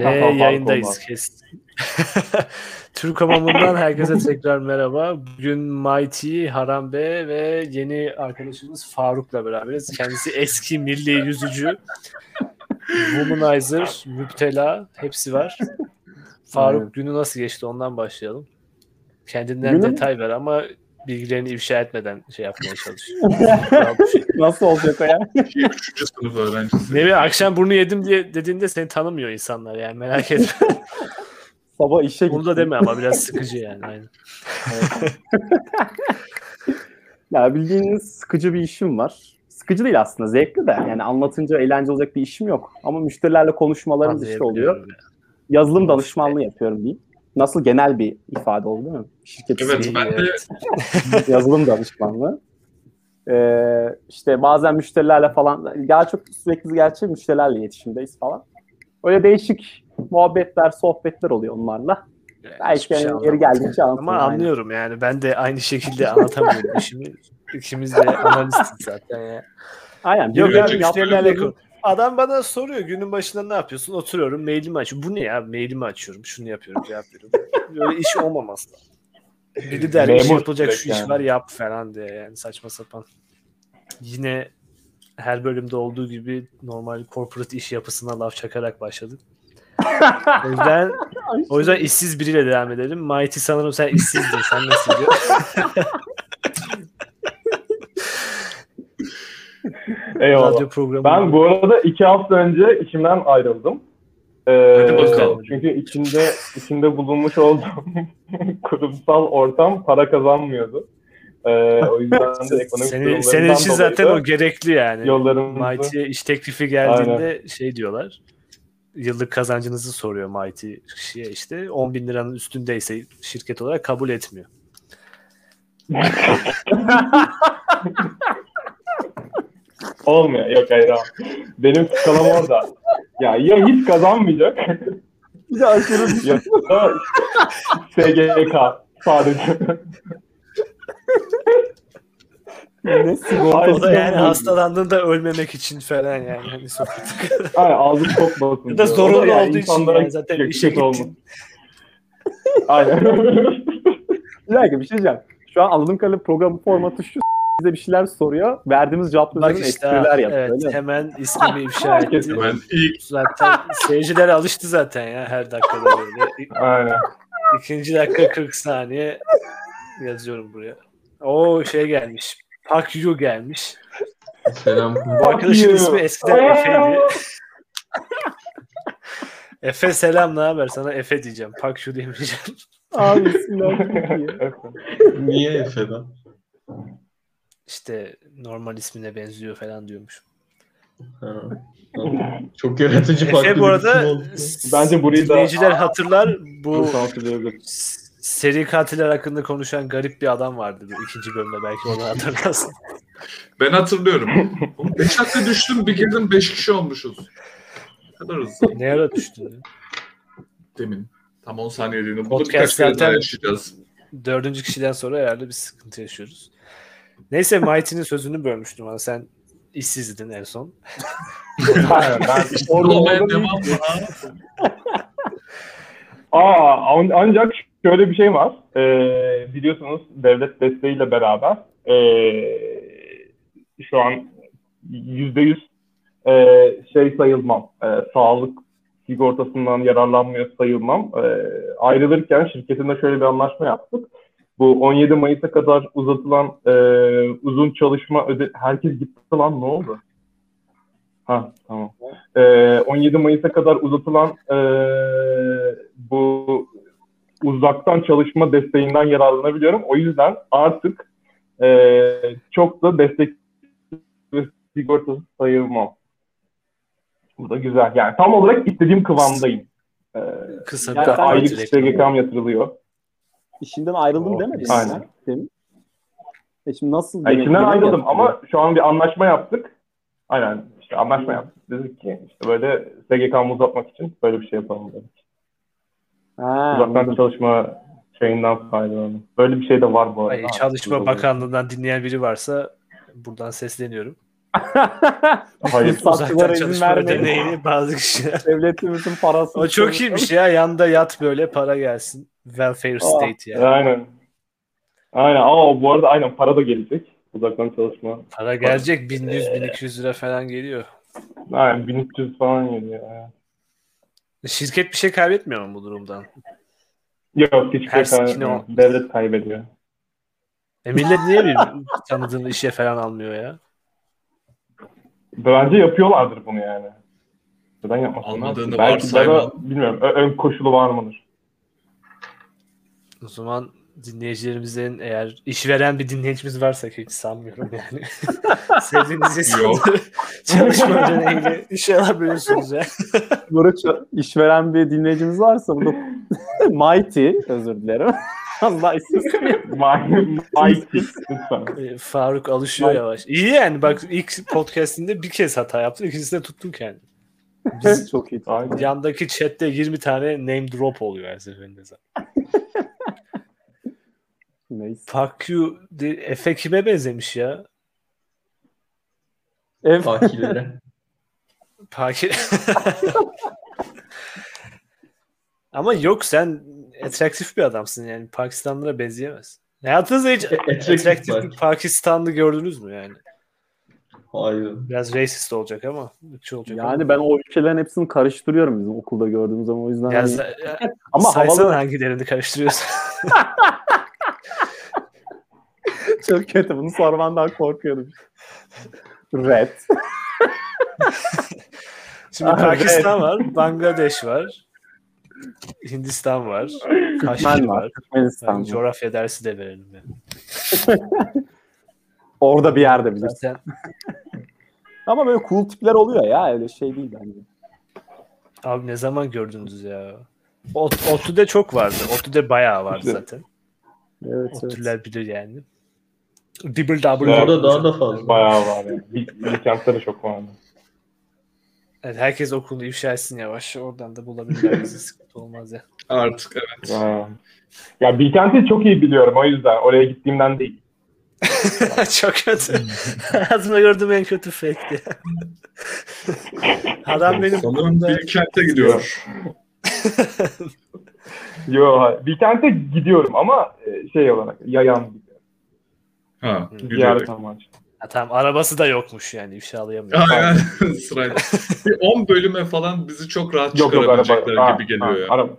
Ve Faruk yayındayız olmaz. kes. Türk Hamamı'ndan herkese tekrar merhaba. Bugün Mighty, Harambe ve yeni arkadaşımız Faruk'la beraberiz. Kendisi eski milli yüzücü, womanizer, müptela hepsi var. Faruk Evet. günü nasıl geçti ondan başlayalım. Kendinden Günüm- detay ver ama bilgilerini ifşa etmeden şey yapmaya çalış. Nasıl olacak o ya? Üçüncü sınıf öğrencisi. ne bileyim akşam bunu yedim diye dediğinde seni tanımıyor insanlar yani merak etme. Sabah işe Bunu da deme ama biraz sıkıcı yani. Aynen. Ya bildiğiniz sıkıcı bir işim var. Sıkıcı değil aslında zevkli de. Yani anlatınca eğlenceli olacak bir işim yok. Ama müşterilerle konuşmalarımız işte oluyor. Ya. Yazılım danışmanlığı yapıyorum diyeyim. Nasıl genel bir ifade oldu değil mi? Şirket Evet ben de yazılım danışmanlığı. Ee, işte bazen müşterilerle falan daha çok sürekli gerçi müşterilerle iletişimdeyiz falan. Öyle değişik muhabbetler, sohbetler oluyor onlarla. Belki Hiçbir şey yani yeri geldikçe anlatırım. Ama aynen. anlıyorum yani. Ben de aynı şekilde anlatamıyorum işimi. İkimiz de analistiz zaten ya. Aynen. Yok Birilerinin ya Yapacak müşterilerle. Adam bana soruyor günün başında ne yapıyorsun? Oturuyorum mailimi açıyorum. Bu ne ya? Mailimi açıyorum. Şunu yapıyorum cevap veriyorum. Böyle iş olmaması lazım. Biri der iş Memur yapılacak şu sürekli iş yani. var yap falan diye yani saçma sapan. Yine her bölümde olduğu gibi normal corporate iş yapısına laf çakarak başladık. O yüzden o yüzden işsiz biriyle devam edelim. Mighty sanırım sen işsizdin. Sen nasıl gidiyor? Eyvallah. Radyo programı. Ben bu arada iki hafta önce işimden ayrıldım. Ee, Hadi bakalım. Çünkü içinde içinde bulunmuş olduğum kurumsal ortam para kazanmıyordu. Ee, o yüzden de ekonomik senin, senin için zaten o gerekli yani. yollarımızı Mighty'ye iş teklifi geldiğinde şey diyorlar. Yıllık kazancınızı soruyor Mighty kişiye işte. 10 bin liranın üstündeyse şirket olarak kabul etmiyor. olmuyor. Yok hayır abi. Benim skalam orada. Ya ya hiç kazanmayacak Bir de aşırı ya da SGK sadece. ne sigortası O da yani hastalandığında ölmemek için falan yani. Hani sonuçta. Aynen ağzı çok basın. Ya da zorunlu olduğu için yani zaten işe gittin. Aynen. Bir dakika bir şey diyeceğim. Şu an anladığım kadarıyla programın formatı şu bize bir şeyler soruyor. Verdiğimiz cevapların işte espriler yapıyor. evet, hemen ismimi ifşa etti. Ben ilk Zaten seyirciler alıştı zaten ya her dakikada böyle. Aynen. İkinci dakika 40 saniye yazıyorum buraya. O şey gelmiş. Park Yu gelmiş. selam. Bu arkadaşın ismi eskiden Efe'ydi. Efe selam ne haber? Sana Efe diyeceğim. Park Yu demeyeceğim. Abi isimler çok iyi. Niye Efe'den? İşte normal ismine benziyor falan diyormuş. Ha. Çok yaratıcı farklı Efe bu arada. Bence burayı da- dinleyiciler hatırlar bu seri katiller hakkında konuşan garip bir adam vardı bu ikinci bölümde belki onu hatırlarsın. Ben hatırlıyorum. 5 dakika düştüm bir girdim 5 kişi olmuşuz. Ne kadar hızlı. ne ara düştün? ya? Demin. Tam 10 saniye diyorum. Bunu birkaç kere daha yaşayacağız. Dördüncü kişiden sonra herhalde bir sıkıntı yaşıyoruz. Neyse Mighty'nin sözünü bölmüştüm ama sen işsizdin en son. Ben İşte orada- devam. Aa, an- ancak şöyle bir şey var. Ee, biliyorsunuz devlet desteğiyle beraber ee, şu an yüzde yüz ee, şey sayılmam. ee, sağlık sigortasından yararlanmıyor sayılmam. Ee, ayrılırken şirketimle şöyle bir anlaşma yaptık. Bu 17 Mayıs'a kadar uzatılan ee, uzun çalışma öde... Herkes gitti lan ne oldu? Ha tamam. Ee, 17 Mayıs'a kadar uzatılan ee, bu uzaktan çalışma desteğinden yararlanabiliyorum. O yüzden artık ee, çok da destek sigortası sayılmam. Bu da güzel. Yani tam olarak istediğim kıvamdayım. Ee, Kısa Yani aylık. SGK'm yatırılıyor. İşinden ayrıldım Oh, demedin mi? aynen. sen Demin. E şimdi nasıl? Yine mi ayrıldım yapılıyor? ama şu an bir anlaşma yaptık. Aynen işte anlaşma yaptık. Dedik ki işte böyle SGK'mı uzatmak için böyle bir şey yapalım dedik. Ha, Uzaktan anladım. çalışma şeyinden faydalanın. Böyle bir şey de var bu arada. Ay, Çalışma Bakanlığı'ndan dinleyen biri varsa buradan sesleniyorum. Hayır. Uzaktan çalışma ödeneğini bazı kişiler. Devletimizin parası. O çok iyiymiş ya. Yanda yat böyle para gelsin. Welfare state yani. Aynen. Aynen. Aa bu arada aynen para da gelecek. Uzaktan çalışma. Para gelecek 1100-1200 lira falan geliyor. Aynen 1300 falan geliyor. Evet. Şirket bir şey kaybetmiyor mu bu durumdan? Yok hiçbir Her şey kaybetmiyor. Devlet kaybediyor. E millet niye bir tanıdığını işe falan almıyor ya? Bence yapıyorlardır bunu yani. Neden yapmasınlar? Almadığını Belki varsayma. de bilmiyorum. Ön koşulu var mıdır? O zaman dinleyicilerimizin eğer işveren bir dinleyicimiz varsa ki hiç sanmıyorum yani. Sevdiğiniz insanları çalışma ödeneğiyle işe alabiliyorsunuz ya. Burada işveren bir dinleyicimiz varsa burada Mighty özür dilerim. Allah isim Mighty lütfen. E, Faruk alışıyor yavaş. İyi yani bak ilk podcastinde bir kez hata yaptın. ikincisinde tuttun kendini. Biz çok iyi. Aynen. yandaki chatte 20 tane name drop oluyor her seferinde zaten. Neyse. Fuck you. de- Efe kime benzemiş ya? Ev Fakirlere. Paki. Ama yok sen atraktif bir adamsın yani. Pakistanlılara benzeyemez. Hayatınızda hiç var. bir Pakistanlı gördünüz mü yani? Hayır. Biraz racist olacak ama. olacak yani ben o ülkelerin hepsini karıştırıyorum bizim okulda gördüğüm zaman o yüzden ama. Ya, hani- za- ama saysana havalı hangilerini karıştırıyorsun. çok kötü bunu sormandan korkuyordum. Red. Şimdi Pakistan var, Bangladeş var, Hindistan var, Kaşmir var. var. Türkmenistan Yani coğrafya dersi de verelim yani. Orada bir yerde bilirsin. Zaten Ama böyle cool tipler oluyor ya öyle şey değil bence. abi ne zaman gördünüz ya? Ot, ODTÜ'de çok vardı. ODTÜ'de bayağı vardı zaten. Evet, evet. ODTÜ'ler bilir yani. Dibble double. Orada daha da fazla. Bayağı var yani. De çok vardı. Evet, herkes okulunu ifşa etsin yavaş. Oradan da bulabilirler bizi. Sıkıntı olmaz ya. Artık evet. Ha. Ya Bilkent'i çok iyi biliyorum o yüzden. Oraya gittiğimden değil. çok kötü. Hayatımda gördüğüm en kötü fake'ti. Adam benim Sanırım Bilkent'e gidiyor. Yo, hayır. Bilkent'e gidiyorum ama e, şey olarak yayan gidiyorum. Ha, Ziyaret yürüyerek. amaçlı. Ha, tamam arabası da yokmuş yani ifşalayamıyor. Aynen sırayla. Bir 10 bölüme falan bizi çok rahat Yok yok araba. çıkarabilecekler Ha, gibi geliyor ha, ya. Araba.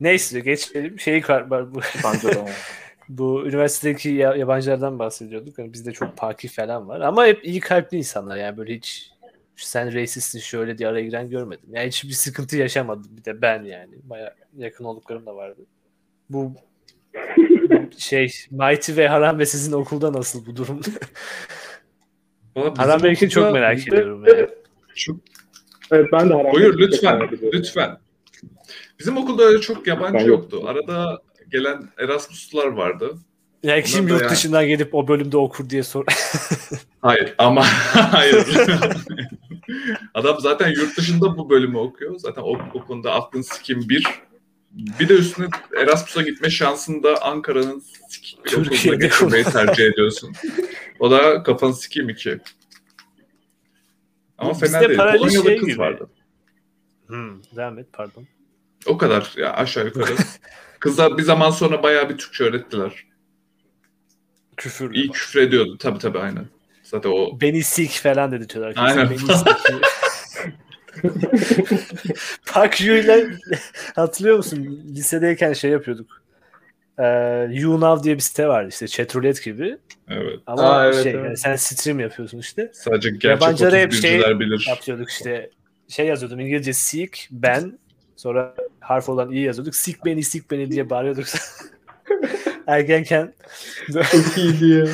Neyse geçelim. Şeyi kar- var bu. Bence de. bu üniversitedeki ya- yabancılardan bahsediyorduk. Yani bizde çok paki falan var. Ama hep iyi kalpli insanlar yani böyle hiç sen racistsin şöyle diye araya giren görmedim. Yani hiçbir sıkıntı yaşamadım bir de ben yani. Baya yakın olduklarım da vardı. Bu şey Mighty ve Haram ve sizin okulda nasıl bu durum? Valla bizim Haram Bey'i çok merak bizde ediyorum yani. Çok... Evet ben de herhalde. Buyur lütfen. Lütfen. Bizim okulda öyle çok yabancı Ben yoktu. yoktum. Arada gelen Erasmus'lar vardı. Yani kim Bunlar da yurt yani- dışından gelip o bölümde okur diye sor. Hayır ama hayır. Adam zaten yurt dışında bu bölümü okuyor. Zaten o, o konuda aklın sikim bir. Bir de üstüne Erasmus'a gitme şansında Ankara'nın sikik bir okuluna Türkiye'de getirmeyi tercih ediyorsun. O da kafanı sikim iki. Ama Bizde fena değil. Polonyalı şey kız gibi. vardı. hmm, devam et pardon. O kadar ya aşağı yukarı. Kızlar bir zaman sonra bayağı bir Türkçe öğrettiler. Küfür. İyi küfür ediyordu. Tabii tabii aynen. Zaten o Beni sik falan dedi diyorlar. Aynen. Beni sik. Park ile hatırlıyor musun? Lisedeyken şey yapıyorduk. Ee, YouNow diye bir site vardı işte chatroulette gibi. evet. Ama Aa, evet, şey evet. yani sen stream yapıyorsun işte. Sadece gerçek Yabancılara hep 31'ciler şey bilir. Yapıyorduk işte şey yazıyordum İngilizce seek ben sonra harf olan i yazıyorduk. Sik beni sik beni diye bağırıyorduk. Ergenken Çok iyiydi ya.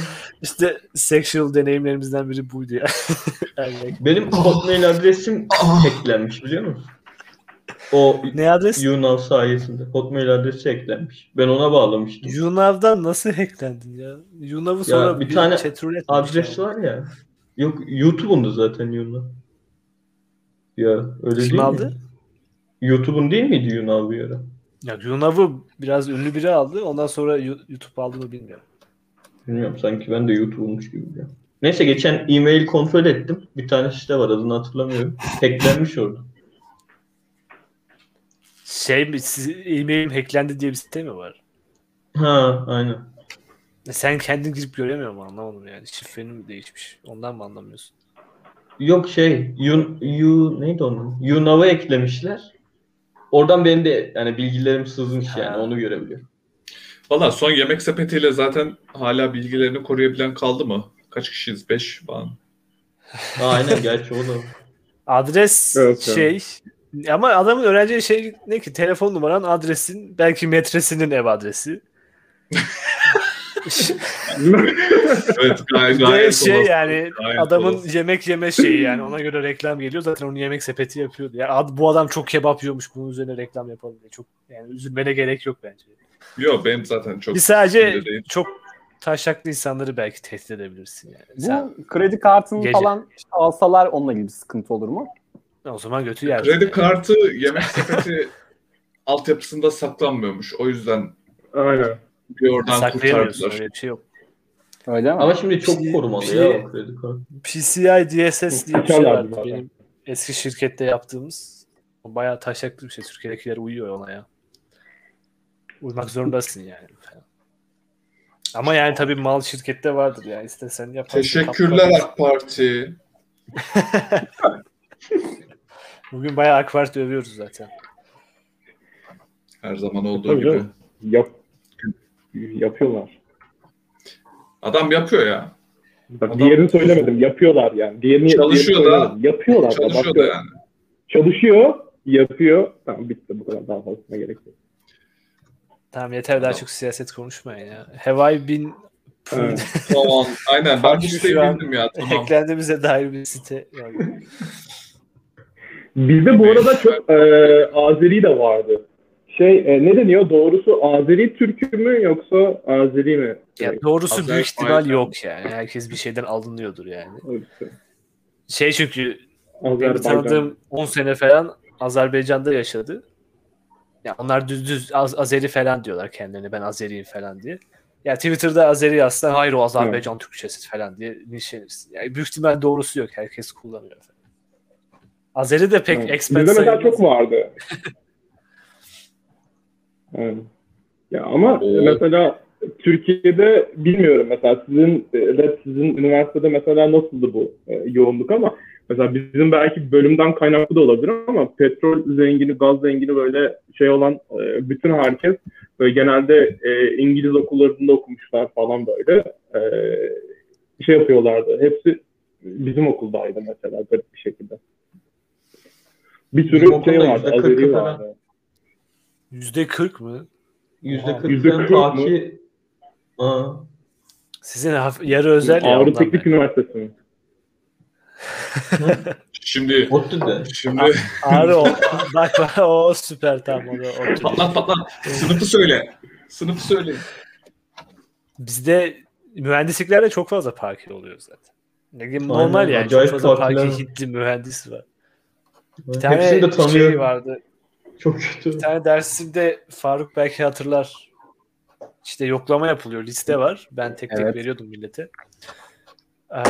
İşte sexual deneyimlerimizden biri buydu ya. Ergen. Benim hotmail adresim hacklenmiş biliyor musun? O ne adres? Yunan sayesinde. Hotmail adresi hacklenmiş. Ben ona bağlamıştım. Yunav'dan nasıl hacklendin ya? Yunav'ı sonra bir tane chatroulette Adres var ya. Yok YouTube'un da zaten Yunan. Ya öyle Kim değil aldı? mi? YouTube'un değil miydi Yunan bir ara? Ya Yunav'ı biraz ünlü biri aldı. Ondan sonra YouTube aldı mı bilmiyorum. Bilmiyorum sanki ben de YouTube'unmuş gibi biliyorum. Neyse geçen e-mail kontrol ettim. Bir tane site var adını hatırlamıyorum. Hacklenmiş orada. Şey mi, siz, e-mailim hacklendi diye bir site mi var? Ha aynen. E Sen kendin girip göremiyor musun anlamadım yani. Şifreni mi değişmiş? Ondan mı anlamıyorsun? Yok şey you, you neydi onun? YouNow'a eklemişler. Oradan benim de yani bilgilerim sızmış yani Ha. onu görebiliyorum. Valla son yemek sepetiyle zaten hala bilgilerini koruyabilen kaldı mı? Kaç kişiyiz? 5 falan. Ha, aynen gerçi o da. Adres Evet, şey ama adamın öğreneceği şey ne ki telefon numaran adresin belki metresinin ev adresi. Evet gayet, gayet şey olası. yani Gayet adamın olası. yemek yeme şeyi yani ona göre reklam geliyor zaten onun yemek sepeti yapıyordu. Ya ad- bu adam çok kebap yiyormuş bunun üzerine reklam yapalım diye. Çok yani üzülmene gerek yok bence. Yok benim zaten çok... Bir sadece çok taşaklı insanları belki tehdit edebilirsin yani. Sen Bu kredi kartını Gece. falan işte alsalar onunla ilgili bir sıkıntı olur mu? o zaman götü yersin. Kredi yani. kartı yemek sepeti altyapısında saklanmıyormuş. O yüzden Aynen. bir oradan kurtardılar. öyle bir şey yok. Öyle mi? Ama şimdi çok korumalı ya kredi kartı. PCI DSS diye bir şey vardı benim eski şirkette yaptığımız. O bayağı taşaklı bir şey. Türkiye'dekiler uyuyor ona ya. Uymak zorundasın yani. Ama yani tabii mal şirkette vardır yani istesen yaparsın. Teşekkürler. AK Parti. Bugün bayağı AK Parti övüyoruz zaten. Her zaman olduğu Tabii gibi. canım. Yap, yapıyorlar. Adam yapıyor ya. Bak, Adam- diğerini söylemedim. Yapıyorlar yani. Diğerini, Çalışıyor diğerini da. söylemedim. Yapıyorlar. da. Çalışıyor Bak, da yani. Çalışıyor, yapıyor. Tamam bitti bu kadar. Daha fazlasına gerek yok. Tamam yeter daha çok siyaset konuşmayın ya. Have I been Evet. Tamam. Aynen. Ben bu siteyi bildim ya. Tamam. hacklendiğimize dair bir site. Bizde bu arada çok e, Azeri de vardı. Şey e, ne deniyor? Doğrusu Azeri Türk'ü mü yoksa Azeri mi? Ya doğrusu Azerbaycan. büyük ihtimal yok yani. Herkes bir şeyden alınıyordur yani. Evet. Şey çünkü Benim tanıdığım 10 sene falan Azerbaycan'da yaşadı. Ya onlar düz düz Az- Azeri falan diyorlar kendilerine ben Azeriyim falan diye. Ya Twitter'da Azeri yazsan hayır o Azerbaycan Türkçesi falan diye linçlenirsin. Yani büyük ihtimal doğrusu yok. Herkes kullanıyor. Falan. Azeri de pek Evet. expat Bizde mesela sayılmaz. çok vardı. Evet. Ya ama Oo. mesela Türkiye'de bilmiyorum mesela sizin e, sizin üniversitede mesela nasıldı bu e, yoğunluk ama mesela bizim belki bölümden kaynaklı da olabilir ama petrol zengini, gaz zengini böyle şey olan e, bütün herkes böyle genelde e, İngiliz okullarında okumuşlar falan böyle e, şey yapıyorlardı. Hepsi bizim okuldaydı mesela garip bir şekilde. Bir Bizim sürü okulda şey vardı, yüzde kırkı Azeri falan. vardı. Yüzde 40 mı? Yüzde kırk mı? taki Aa, Sizin yarı özel. Ağrı Teknik. Üniversitesi mi? Şimdi şimdi Ağrı o. Bak bak o süper tamam o da o. patlat patlat. Sınıfı söyle. Sınıfı söyle. Bizde mühendisliklerde çok fazla parke oluyor zaten. Ne gibi normal Aynen, yani. çok fazla parke var. Hintli mühendis var. Bir Hepsini tane de tanıyorum. şey vardı. Çok kötü. Bir tane dersimde Faruk belki hatırlar. İşte yoklama yapılıyor. Liste var. Ben tek tek Evet. veriyordum millete. Ee,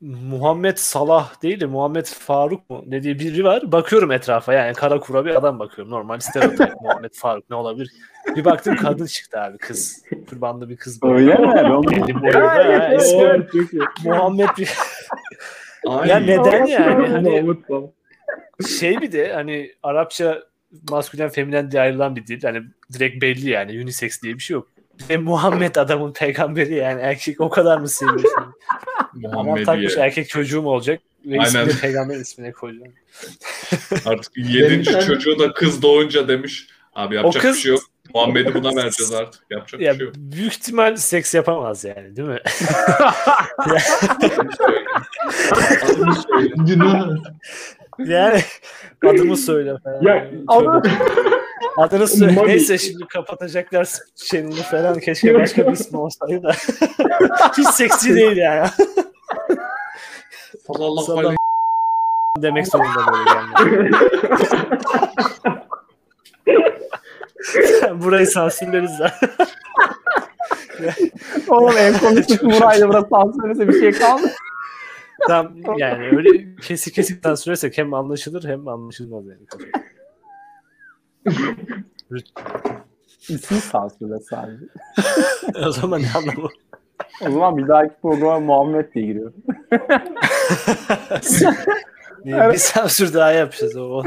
Muhammed Salah değil de Muhammed Faruk mu ne diye biri var. Bakıyorum etrafa yani kara kura bir adam bakıyorum. Normal stereotip Muhammed Faruk ne olabilir? Bir baktım kadın çıktı abi kız. Kurbanlı bir kız. böyle. Öyle mi? Belli boyunda. Muhammed bir Ay. Ya neden yani? Hani şey bir de hani Arapça maskülen feminen diye ayrılan bir dil. Hani direkt belli yani unisex diye bir şey yok. De Muhammed adamın peygamberi yani erkek o kadar mı seviyorsun? Adam takmış erkek çocuğum olacak ve Aynen. ismini peygamber ismine koyacağım. Artık yedinci çocuğu da kız doğunca demiş. Abi yapacak kız- bir şey yok. Muhammed'i buna vereceğiz artık. Yapacak Ya bir şey yok. büyük ihtimal seks yapamaz yani değil mi? Yani adımı söyle falan. Ya, Tövbe. Adını söyle. Neyse şimdi kapatacaklar channel'ı falan. Keşke başka bir ismi olsaydı da. Hiç seksi değil yani. Sallallahu aleyhi demek zorunda böyle yani. Burayı sansürleriz zaten. Oğlum en komik buraydı burası sansürlese bir şey kaldı. Tam yani öyle kesik kesik sansürlersek hem anlaşılır hem anlaşılmaz yani. İsmi sansürle sadece. o zaman ne anlamı? O zaman bir dahaki programa Muhammed diye giriyor. Bir sansür daha yapacağız. O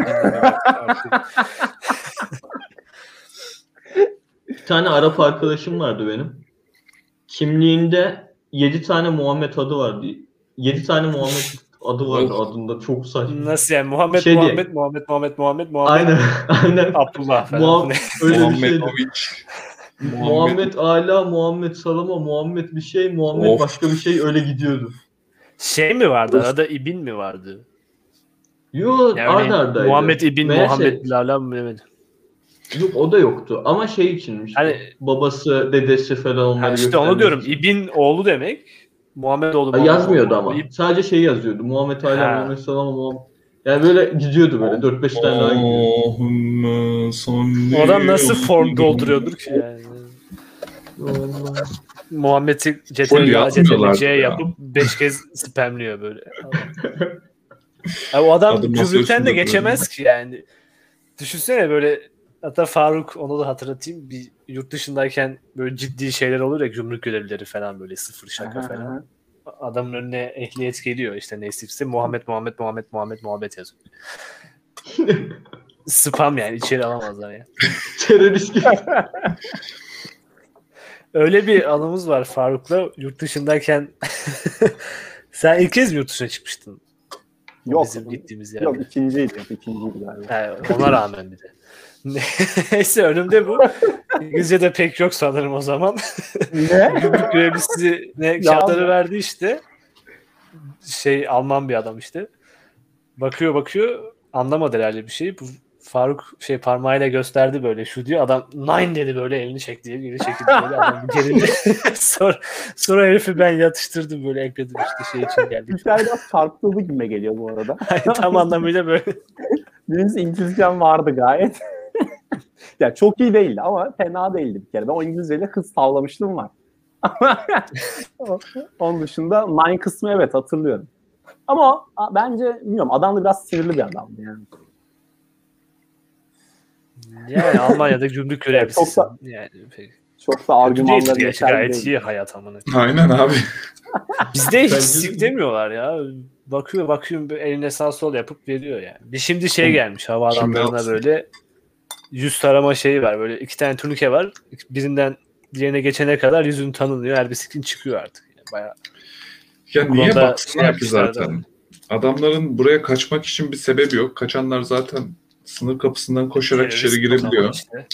Bir tane Arap arkadaşım vardı benim. Kimliğinde 7 tane Muhammed adı vardı. 7 tane Muhammed adı vardı adında. Çok saçma. Nasıl yani? Muhammed, Şey diye. Muhammed, Muhammed, Muhammed, Muhammed, Muhammed, Aynen. Aynen. Abdullah falan. Muhammed, öyle bir şeydi. Muhammed Ala, Muhammed Salama, Muhammed bir şey, Muhammed Of. başka bir şey öyle gidiyordu. Şey mi vardı? Arada İbin mi vardı? Yo Yani arda ardaydı. Muhammed İbin, Meğerse- Muhammed Lala mı bilemedim. Yok o da yoktu ama şey içinmiş. Hani- babası, dedesi falan onları Ha, işte onu diyorum. İbin oğlu demek. Muhammed oğlu. Ha, Muhammed yazmıyordu oğlu. ama. Sadece şey yazıyordu. Muhammed Ala, Ha. Muhammed Salama, Muhammed. Yani böyle gidiyordu böyle 4-5 tane daha gidiyordu. O adam nasıl form dolduruyordur ki yani. Vallahi. Muhammed'i Full CTRL yazmıyorlardı C ya. yapıp 5 kez spamliyor böyle. Abi o adam gümrükten de geçemez ki yani. Düşünsene böyle hatta Faruk onu da hatırlatayım. Bir yurt dışındayken böyle ciddi şeyler olur ya gümrük görevlileri falan böyle sıfır şaka falan. Adamın önüne ehliyet geliyor işte nasipse Muhammed Muhammed Muhammed Muhammed Muhammed yazıyor. Spam yani içeri alamazlar ya. Terörist gibi. Öyle bir anımız var Faruk'la yurt dışındayken sen ilk kez mi yurt dışına çıkmıştın? Yok. Bizim gittiğimiz yerde. Yok ikinciydi. İkinciydi galiba. He, ona rağmen bir de. Neyse önümde bu. İngilizce de pek yok sanırım o zaman. ne? Gümrük görevlisi ne kağıtları verdi işte. Şey Alman bir adam işte. Bakıyor bakıyor anlamadı herhalde bir şey. Bu Faruk şey parmağıyla gösterdi böyle şu diyor. Adam nine dedi böyle elini çekti diye geri çekildi böyle adam bir gerildi. sonra, sonra herifi ben yatıştırdım böyle ekledim işte şey için geldik. Üçler biraz farklı gibi geliyor bu arada. Tam anlamıyla böyle. Birincisi İngilizcem vardı gayet. ya çok iyi değildi ama fena değildi bir kere. Ben o İngilizceyle hız sağlamışlığım var. Onun dışında nine kısmı evet hatırlıyorum. Ama o, a- bence bilmiyorum adam da biraz sinirli bir adamdı yani. Yani Almanya'da gümrük görevlisi. Çok da- yani pek. Çok da argümanları yeterli gayet değil. iyi hayat amına. Aynen abi. Bizde hiç sik demiyorlar ya. Bakıyor bakıyor böyle eline sağ sol yapıp veriyor yani. Bir şimdi şey gelmiş hava adamlarına böyle yüz tarama şeyi var. Böyle iki tane turnike var. Birinden diğerine geçene kadar yüzün tanınıyor. Her bisikletin çıkıyor artık. Yani bayağı Ya niye baksınlar ki zaten? Adamların buraya kaçmak için bir sebebi yok. Kaçanlar zaten sınır kapısından koşarak terörist içeri girebiliyor. işte.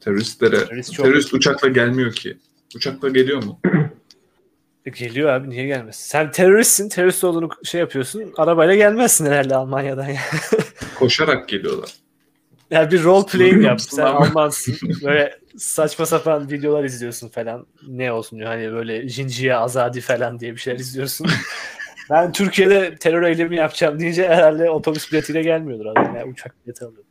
Teröristlere. Terörist Terörist uçakla gelmiyor ki. Uçakla geliyor mu? E, Geliyor abi niye gelmez? Sen teröristsin. Terörist olduğunu şey yapıyorsun. Arabayla gelmezsin herhalde Almanya'dan ya. Koşarak geliyorlar. Yani bir role playing yap. Sen abi. Almansın. Böyle saçma sapan videolar izliyorsun falan. Ne olsun diyor. Hani böyle Jinjiye Azadi falan diye bir şeyler izliyorsun. ben Türkiye'de terör eylemi yapacağım deyince herhalde otobüs biletiyle gelmiyordur adam. Yani uçak bileti alıyor.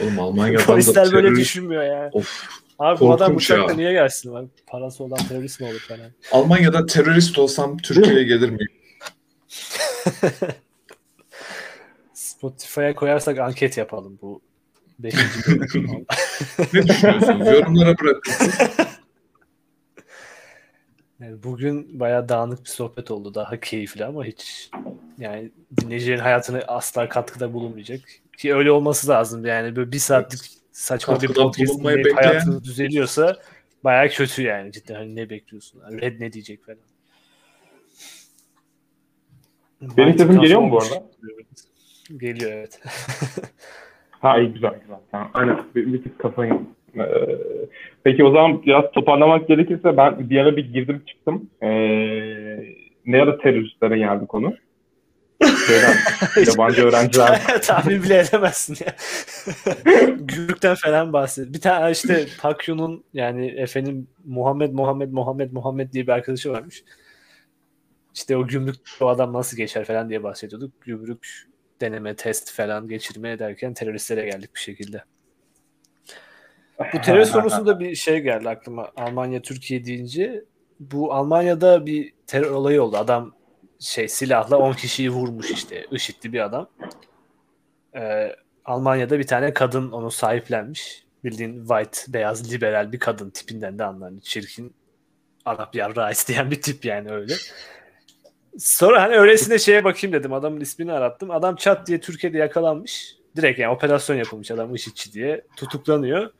Oğlum Almanya'dan da Polisler böyle terörist- düşünmüyor ya. Of. Abi bu adam uçakla ya. niye gelsin? Bak, parası olan terörist mi olur falan. Almanya'da terörist olsam Türkiye'ye gelir miyim? Spotify'a koyarsak anket yapalım bu 5. bölüm. Ne düşünüyorsunuz? Yorumlara bırakın. Yani bugün bayağı dağınık bir sohbet oldu. Daha keyifli ama hiç yani dinleyicilerin hayatına asla katkıda bulunmayacak. Ki öyle olması lazım. Yani böyle bir saatlik saçma bir Katkıda podcast bulunmayı dinleyip bekleyen- hayatınız düzeliyorsa bayağı kötü yani cidden. Hani ne bekliyorsun? Yani Red ne diyecek falan. Benim sesim geliyor mu bu arada? Geliyor evet. Ha iyi güzel güzel. Tamam. Aynen bir, bir tık kafayı. Ee, peki o zaman biraz toparlamak gerekirse ben bir ara bir girdim çıktım. Ee, ne ara teröristlere geldi konu? Şeyden, yabancı öğrenciler. Tahmin bile edemezsin ya. Gümrükten falan bahsediyor. Bir tane işte Pakyu'nun yani efendim Muhammed Muhammed Muhammed Muhammed diye bir arkadaşı varmış. İşte o gümrük o adam nasıl geçer falan diye bahsediyorduk. Gümrük deneme test falan geçirmeye derken teröristlere geldik bir şekilde. Bu terör konusunda bir şey geldi aklıma. Almanya Türkiye deyince bu Almanya'da bir terör olayı oldu. Adam şey silahla 10 kişiyi vurmuş işte. IŞİD'li bir adam. Ee, Almanya'da bir tane kadın onu sahiplenmiş. Bildiğin white, beyaz, liberal bir kadın tipinden de anlar. Çirkin Arap yarrağı isteyen bir tip yani öyle. Sonra hani öylesine şeye bakayım dedim. Adamın ismini arattım. Adam çat diye Türkiye'de yakalanmış. Direkt yani operasyon yapılmış adam IŞİD'çi diye. Tutuklanıyor.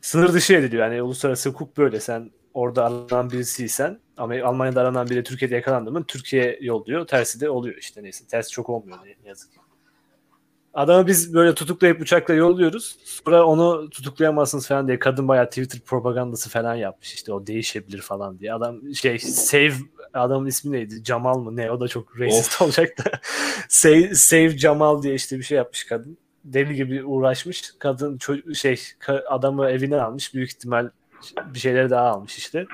Sınır dışı ediliyor. Yani uluslararası hukuk böyle. Sen orada aranan birisiysen ama Almanya'da aranan biri Türkiye'de yakalandı mı Türkiye yolluyor. Tersi de oluyor işte neyse. Tersi çok olmuyor ne yazık. Adamı biz böyle tutuklayıp uçakla yolluyoruz. Sonra onu tutuklayamazsınız falan diye kadın bayağı Twitter propagandası falan yapmış. İşte o değişebilir falan diye. Adam şey save adamın ismi neydi? Cemal mı ne? O da çok racist olacak da. save, save Cemal diye işte bir şey yapmış kadın. Deli gibi uğraşmış. Kadın ço- şey adamı evinden almış. Büyük ihtimal bir şeyleri daha almış işte.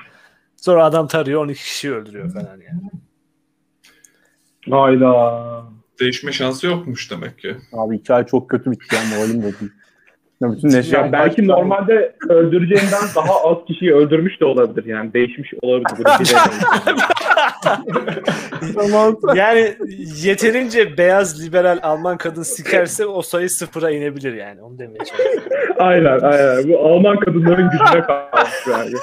Sonra adam tarıyor 12 kişiyi öldürüyor falan yani. Hayda. Değişme şansı yokmuş demek ki. Abi hikaye çok kötü bitti ya moralim bozuldu. Ya bütün neşe Ya belki normalde öldüreceğinden daha az kişiyi öldürmüş de olabilir yani. Değişmiş olabilir. Yani yeterince beyaz liberal Alman kadın sikerse o sayı sıfıra inebilir yani. Onu demeye çalışıyorum. aynen aynen. Bu Alman kadınların gücüne kalmış yani.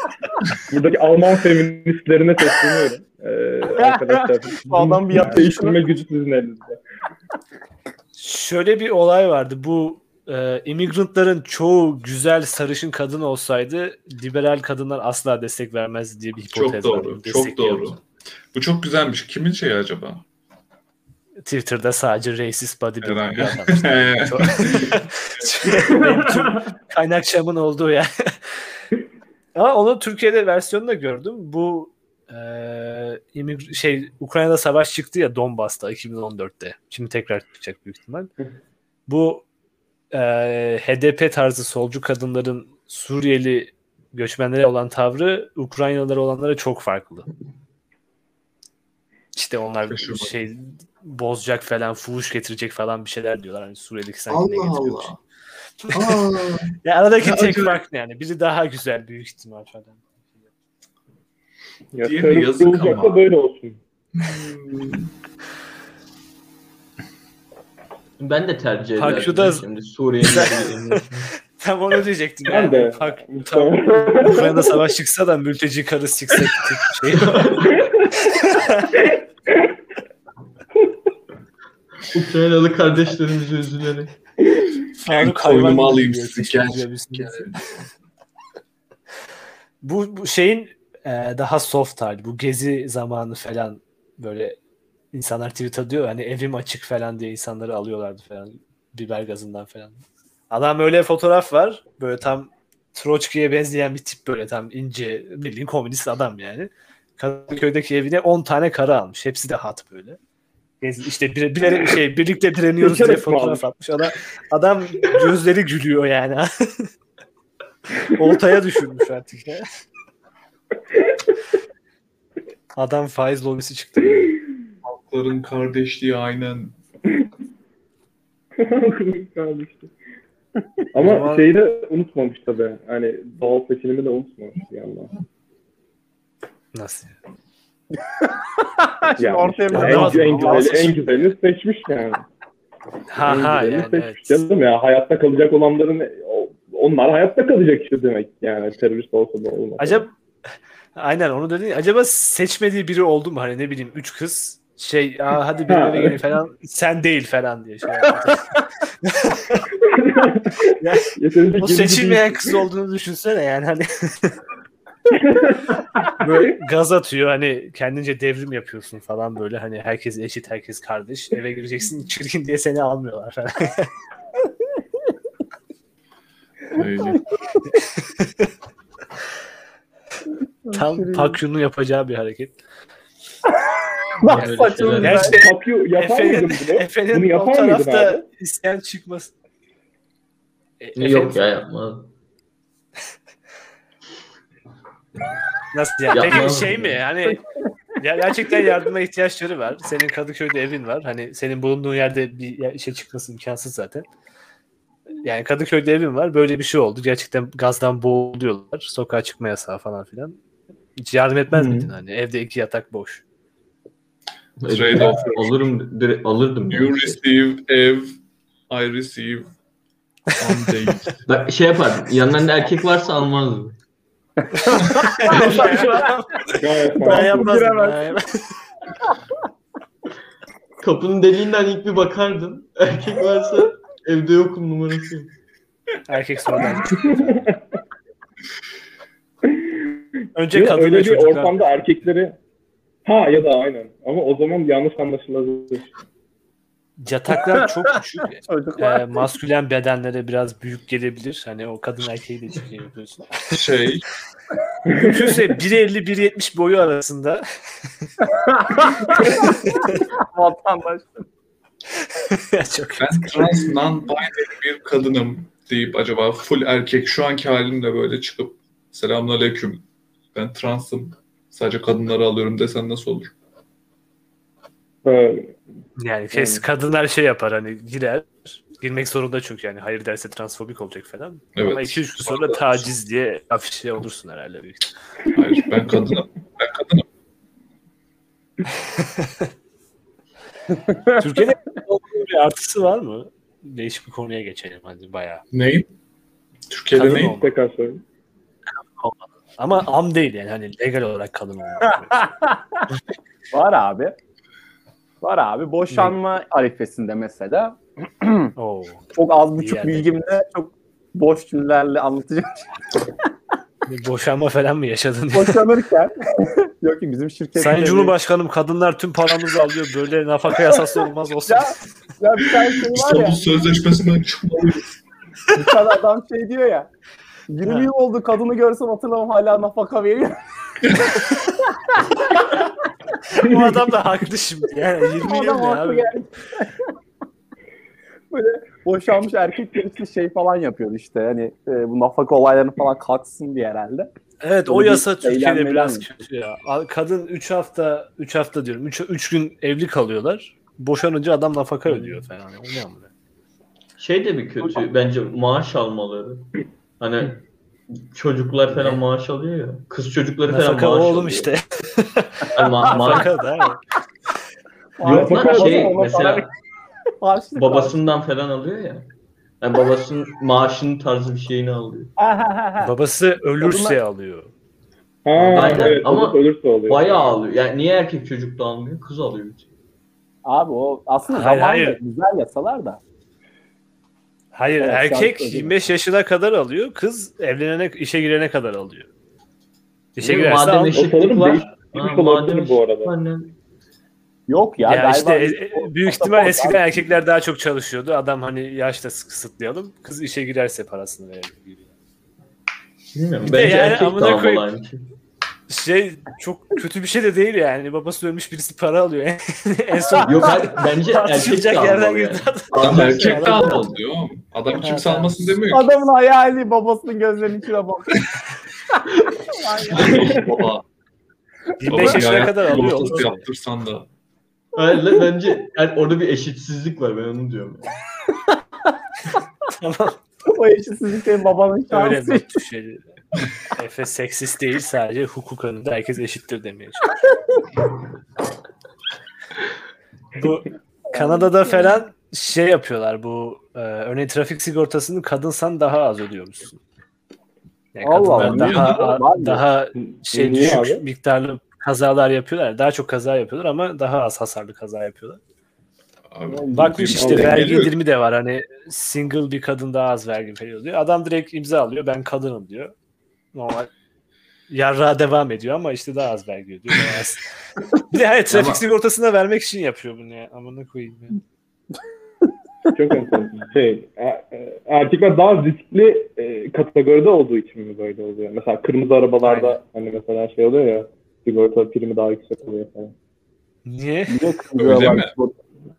Buradaki Alman feministlerine sesleniyorum. Ee, arkadaşlar. Adam bir yaptığı Değiştirme gücü sizin elinizde. Şöyle bir olay vardı. Bu e, immigrantların çoğu güzel sarışın kadın olsaydı liberal kadınlar asla destek vermezdi diye bir hipotez Çok var. doğru. Çok Destekliyorum. doğru. Bu çok güzelmiş. Kimin şeyi acaba? Twitter'da sadece racist body adam işte. Çok- Benim tüm kaynakçamın olduğu yani. Ama onu Türkiye'de versiyonunu da gördüm. Bu e, şey Ukrayna'da savaş çıktı ya Donbas'ta 2014'te. Şimdi tekrar çıkacak büyük ihtimal. Bu e, HDP tarzı solcu kadınların Suriyeli göçmenlere olan tavrı Ukraynalılara olanlara çok farklı. İşte onlar Şaşırmadım. şey bozacak falan, fuhuş getirecek falan bir şeyler diyorlar. Hani Suriye'deki sanki ne Allah getiriyormuş. Aa, Ya aradaki Ya tek fark ne yani? Biri daha güzel büyük ihtimal falan. Ya Diğeri yazık ama. böyle olsun. Ben de tercih Park ederdim. Yuda- Şimdi Suriye'nin Tam onu diyecektim. Ben Yani. de. Bak, tam Ukrayna'da savaş çıksa da mülteci karı çıksa şey. Ukraynalı kardeşlerimize üzülerek. Faruk koynumu alayım sizi, bu, bu şeyin e, daha soft hali. Bu gezi zamanı falan böyle insanlar tweet atıyor. Hani evim açık falan diye insanları alıyorlardı falan. Biber gazından falan. Adam öyle fotoğraf var. Böyle tam Troçki'ye benzeyen bir tip böyle tam ince bildiğin komünist adam yani. Kadıköy'deki evine 10 tane karı almış. Hepsi de hat böyle. İşte bir, bir, şey birlikte direniyoruz diye fotoğraf atmış. Adam, adam gözleri gülüyor yani. Oltaya düşürmüş artık ya. Adam faiz lobisi çıktı. Halkların kardeşliği aynen. Ama zaman- şeyi de unutmamış tabii. Hani doğal seçilimi de unutmamış bir yandan. Nasıl? ya? Şimdi ortaya işte en, en, güzeli, en güzelini seçmiş yani. Ha ha yani. seçmiş evet. canım ya. Hayatta kalacak olanların onlar hayatta kalacak işte demek. Yani terörist olsa da olmasa. da. Acaba aynen onu dedin. Acaba seçmediği biri oldu mu? Hani ne bileyim üç kız şey Aa, hadi bir eve gelin falan sen değil falan diye şey. Yeterince Bu seçilmeyen değil. kız olduğunu düşünsene yani hani böyle gaz atıyor hani kendince devrim yapıyorsun falan böyle hani herkes eşit herkes kardeş eve gireceksin çirkin diye seni almıyorlar falan. Öyle. Tam Pakyun'un yapacağı bir hareket. Bak Öyle saçma şeyler. güzel. Gerçi Papyo yapar mıydın bunu? Bunu Efe'nin o yapar mıydın tarafta abi? isyan çıkması. E, Yok ya yapmadım. Nasıl yani? Peki şey mi? Hani ya gerçekten yardıma ihtiyaçları var. Senin Kadıköy'de evin var. Hani senin bulunduğun yerde bir işe çıkması imkansız zaten. Yani Kadıköy'de evim var. Böyle bir şey oldu. Gerçekten gazdan boğuluyorlar. Sokağa çıkma yasağı falan filan. Hiç yardım etmez miydin hani? Evde iki yatak boş. Trade-off. Alırım, direkt alırdım. You yani. receive ev, I receive. Ben şey yapardım. Yanlarında erkek varsa almazdım. Gayet ben yapmazdım. Ben- Kapının deliğinden ilk bir bakardın. Erkek varsa evde yokum numarası. Erkek sonradan. Önce kadın öyle bir çocuklar. ortamda erkekleri ha ya da aynen. Ama o zaman yanlış anlaşılabilir. Yataklar çok küçük. E, maskülen bedenlere biraz büyük gelebilir. Hani o kadın erkeği de şey yapıyorsun. Şey, Mümkünse 1.50-1.70 boyu arasında Vatandaş. çok ben trans non-binary bir kadınım deyip acaba full erkek şu anki halimle böyle çıkıp selamünaleyküm ben transım sadece kadınları alıyorum desen nasıl olur? Ee, yani kes, kadınlar şey yapar hani girer girmek zorunda çünkü yani hayır derse transfobik olacak falan. Evet. Ama 2-3 gün sonra taciz diye afişe olursun herhalde büyük. Hayır ben kadınım. Ben kadınım. Türkiye'de bir artısı var mı? Değişik bir konuya geçelim hadi bayağı. Neyin? Türkiye'de Kadın neyin? tekrar söyleyeyim. Ama am değil yani hani legal olarak kadın olmak. Var abi. Var abi. Boşanma arifesinde mesela Oo. çok az buçuk yerde. bilgimle çok boş cümlelerle anlatacağım. Bir boşanma falan mı yaşadın? Boşanırken yok ki bizim şirkette Sayın Cumhurbaşkanım kadınlar tüm paramızı alıyor. Böyle nafaka yasası olmaz olsun. ya, ya bir tane şey var İstanbul ya Sözleşmesi'nden çıkmalıyız. bir tane adam şey diyor ya 20 yıl oldu kadını görsem hatırlamam hala nafaka veriyor. Bu adam da haklı şimdi. Yani 20 yıl ne abi? yani. Böyle boşanmış erkekler işte şey falan yapıyor işte hani e, bu nafaka olaylarını falan kalksın diye herhalde. Evet o Böyle bir yasa Türkiye'de biraz mi? kötü ya. Kadın 3 hafta 3 hafta diyorum 3 3 gün evli kalıyorlar. Boşanınca adam nafaka ödüyor falan. O ne amına? Şey de bir kötü bence maaş almaları. Hani çocuklar falan maaş alıyor ya. Kız çocukları falan Nafaka maaş oğlum alıyor. işte. Yani ma- maaş nafaka da. Yok lan şey mesela babasından falan alıyor ya. Yani babasının maaşının tarzı bir şeyini alıyor. Babası ölürse alıyor. Ha, Aynen, evet, ama ölürse oluyor. Bayağı alıyor. Yani niye erkek çocuk da almıyor? Kız alıyor. Abi o aslında Hayır, zamanında hayır. güzel yasalar da. Hayır Evet, erkek şarkı 25 yaşına kadar alıyor. Kız evlenene işe girene kadar alıyor. İşe Değil girerse Madem eşitlik var. Ha, madem bu arada. ne? Yok ya, Ya, galiba işte e- büyük ihtimal eskiden erkekler daha çok çalışıyordu. Adam hani yaşta kısıtlayalım. Kız işe girerse parasını verebiliyor. Bilmiyorum. Bir de Bence yani amına koyayım. Şey. Çok kötü bir şey de değil yani. Babası ölmüş birisi para alıyor. en son Yok hayır, bence erkek de tartışılacak yerden almalı yani. girdi adam. Adam erkek de adam- almalı diyor. oğlum. Adam kimse Evet, almasın demiyor ki. Adamın hayali babasının gözlerinin içine bak. Baba. 25 yaşına Baba, kadar alıyor. oğlum. yaptırsan da. Hayır, lan bence yani orada bir eşitsizlik var ben onu diyorum. Tamam. o eşitsizliklerin babanın Öyle şansı. mi? Şey, Efe seksist değil sadece hukuk önünde herkes eşittir demeye. Bu Kanada'da falan şey yapıyorlar bu e, örneğin trafik sigortasını kadınsan daha az ödüyormuşsun. Yani Allah Allah. daha daha şey Niye düşük abi? miktarlı kazalar yapıyorlar. Daha çok kaza yapıyorlar ama daha az hasarlı kaza yapıyorlar. Abi, Bakmış işte vergi indirimi de var. Hani single bir kadın daha az vergi veriyor diyor. Adam direkt imza alıyor. Ben kadınım diyor. Normal yarrağa devam ediyor ama işte daha az vergi ödüyor. Bir de hayır trafik Ama- sigortasına vermek için yapıyor bunu ya. Amına koyayım ya. Çok enteresan. Şey, e- e, erkekler daha riskli e, kategoride olduğu için mi böyle oluyor? Mesela kırmızı arabalarda Aynen. hani mesela şey oluyor ya sigorta primi daha yüksek oluyor falan. Niye? Niye Öyle kızıyorlar? mi?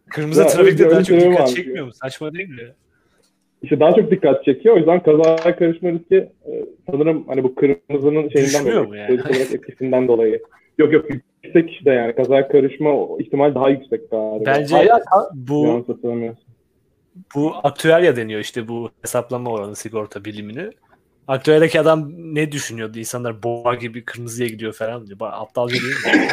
Kırmızı Ya, trafikte öyle daha çok şey dikkat çekmiyor mu? Saçma değil mi? İşte daha çok dikkat çekiyor. O yüzden kazaya karışma riski e, sanırım hani bu kırmızının şeyinden Düşmüyor dolayı. yani? olarak etkisinden dolayı. Yok yok yüksek işte yani kazaya karışma ihtimal daha yüksek galiba. Bence Hayır, bu bu aktüelya deniyor işte bu hesaplama oranı sigorta bilimini. Aktüeldeki adam ne düşünüyordu? İnsanlar boğa gibi kırmızıya gidiyor falan diyor. Aptalca değil mi?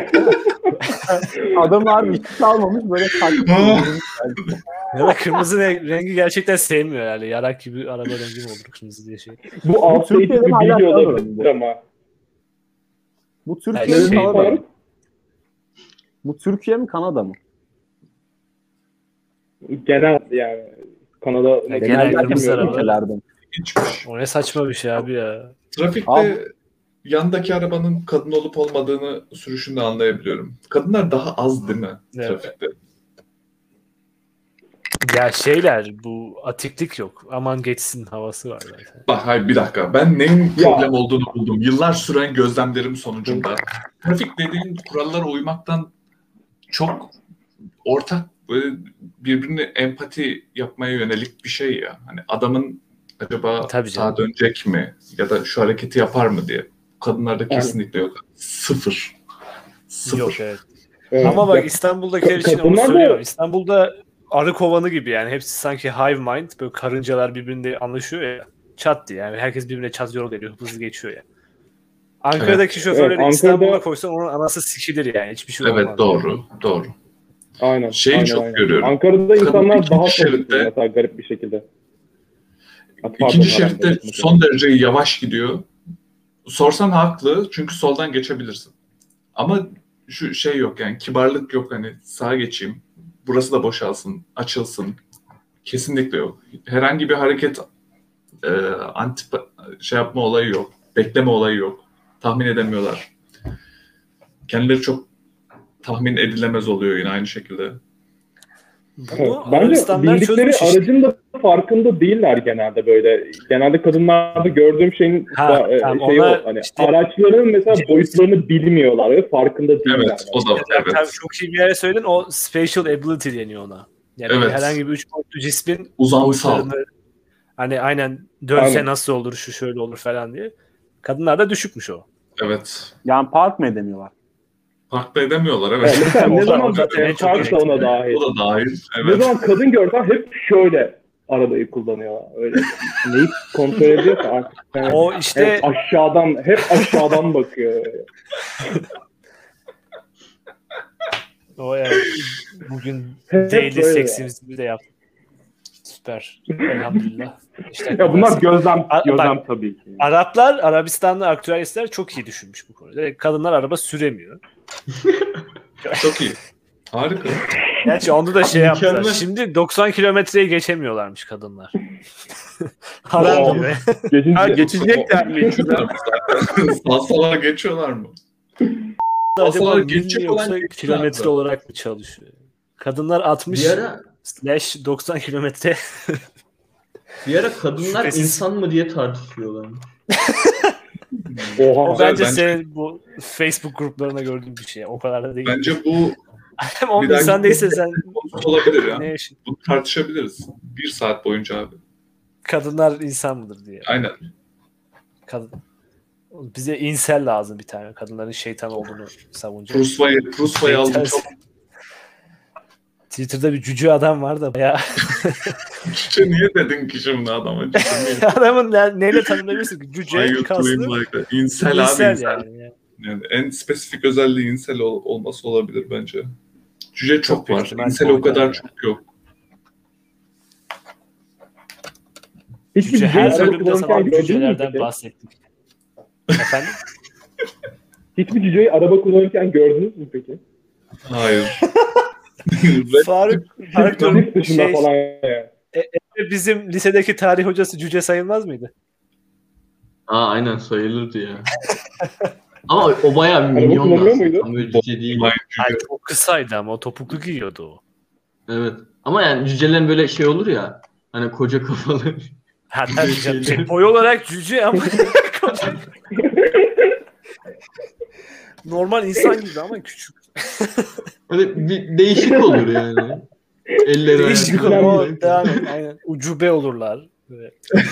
Adam abi hiç kalmamış böyle taklit ya da kırmızı re- rengi gerçekten sevmiyor yani. Yarak gibi araba rengi mi olur kırmızı diye şey. Bu outdated bir bilgi olabilir bu. ama. Bu Yani Türkiye mi şey Kanada mı? Bu Türkiye mi Kanada mı? Genel yani. Kanada Ya Genel genel kırmızı bütün Hiçmiş. O ne saçma bir şey abi ya. Trafikte Abi- yandaki arabanın kadın olup olmadığını sürüşünde anlayabiliyorum. Kadınlar daha az değil mi Evet. trafikte? Ya şeyler bu atiklik yok. Aman geçsin havası var zaten. Bak hayır bir dakika. Ben neyin Ya. problem olduğunu buldum. Yıllar süren gözlemlerim sonucunda. Trafik dediğin kurallara uymaktan çok ortak böyle birbirine empati yapmaya yönelik bir şey ya. Hani adamın acaba Tabii sağa canım. dönecek mi ya da şu hareketi yapar mı diye. Kadınlarda Yani. kesinlikle yok. Sıfır. Sıfır. Yok evet. Evet. Ama bak İstanbul'dakiler için onu da- söylüyorum. İstanbul'da arı kovanı gibi yani. Hepsi sanki hive mind. Böyle karıncalar birbirinde anlaşıyor ya. Çat diye yani. Herkes birbirine çat yol veriyor. Hızlı geçiyor ya. Ankara'daki şoförleri Evet, Ankara'da- İstanbul'a koysan onun anası sikilir yani. Hiçbir şey olmaz. Evet doğru. Doğru. Aynen. Şeyi aynen, çok aynen. görüyorum. Ankara'da insanlar daha şeritte- garip bir şekilde. Pardon, İkinci şeritte son derece yavaş gidiyor. Sorsan haklı çünkü soldan geçebilirsin. Ama şu şey yok yani kibarlık yok hani sağa geçeyim. Burası da boşalsın, açılsın. Kesinlikle yok. Herhangi bir hareket e, anti şey yapma olayı yok. Bekleme olayı yok. Tahmin edemiyorlar. Kendileri çok tahmin edilemez oluyor yine aynı şekilde. Evet, Bunu Bence Arabistanlar bildikleri aracın da farkında değiller genelde böyle. Genelde kadınlarda gördüğüm şeyin Ha, da, e, tamam, şeyi onlar o. Hani işte- araçların mesela boyutlarını bilmiyorlar ve farkında değiller. Evet, o da evet. çok iyi bir yere söyledin. O spatial ability deniyor ona. Yani Evet. herhangi bir üç boyutlu cismin Uzamsal. boyutlarını hani aynen dönse Aynen. nasıl olur, şu şöyle olur falan diye. Kadınlarda düşükmüş o. Evet. Yani park mı edemiyorlar? Farklı edemiyorlar Yani evet. mesela ne O da- zaman zaten çarpsa gerekli. ona dahil. O da dahil. Ne Evet. zaman kadın görsen hep şöyle arabayı kullanıyorlar. Öyle neyi kontrol ediyorsa artık. Yani O işte hep aşağıdan hep aşağıdan bakıyor. o yani bugün Hep daily seksimizi de yaptık. Süper. Elhamdülillah. İşte Ya bunlar gözlem A- gözlem bak- tabii ki. Araplar, Arabistanlı aktüelistler çok iyi düşünmüş bu konuda. Kadınlar araba süremiyor. Çok iyi. Harika. Gerçi onu da şey yaptılar. Şimdi 90 kilometreyi geçemiyorlarmış kadınlar. Haram gibi. Geçince, Ha, geçecekler mi? Geçiyorlar mı zaten? Salsalar geçiyorlar mı? Salsalar geçecek olan kilometre olarak mı çalışıyor? Kadınlar 60 Bir ara slash 90 kilometre. bir ara kadınlar Şüphesiz. insan mı diye tartışıyorlar. Oha. Bence bence- senin bu Facebook gruplarına gördüğün bir şey. O kadar da değil. Bence bu Hem o bir dahaki insan değilse sen olabilir ya. ne? Bunu tartışabiliriz. Bir saat boyunca abi. Kadınlar insan mıdır diye. Aynen. Kadın. Bize insel lazım bir tane. Kadınların şeytan olduğunu savunacak. Prusva'yı Prusva'yı aldım çok. Twitter'da bir cücü adam var da bayağı Cüce niye dedin ki şimdi adama? Adamın ne, neyle tanımlayabilirsin Cüce, kaslı, like that? İnsel abi insel insel. yani. Yani en spesifik özelliği insel ol- olması olabilir bence. Cüce çok, Çok var. İnsel o kadar yani. çok yok. Hiçbir Cüce her bölümde sana cücelerden bahsettik. Efendim? Hiçbir cüceyi araba kullanırken gördünüz mü peki? Hayır. Faruk, Faruk şey, falan ya. bizim lisedeki tarih hocası cüce sayılmaz mıydı? Aa aynen sayılırdı ya. Ama o bayağı Araba minyon kullanıyor aslında. Tam cüce değil. Hayır, çok kısaydı ama o topuklu giyiyordu o. Evet. Ama yani cücelerin böyle şey olur ya. Hani koca kafalı. Ha, tabii canım. Şey, boy olarak cüce ama normal insan gibi ama küçük. Böyle bir değişik olur yani. Elleri Değişik falan. devam et. Aynen. Ucube olurlar. Böyle.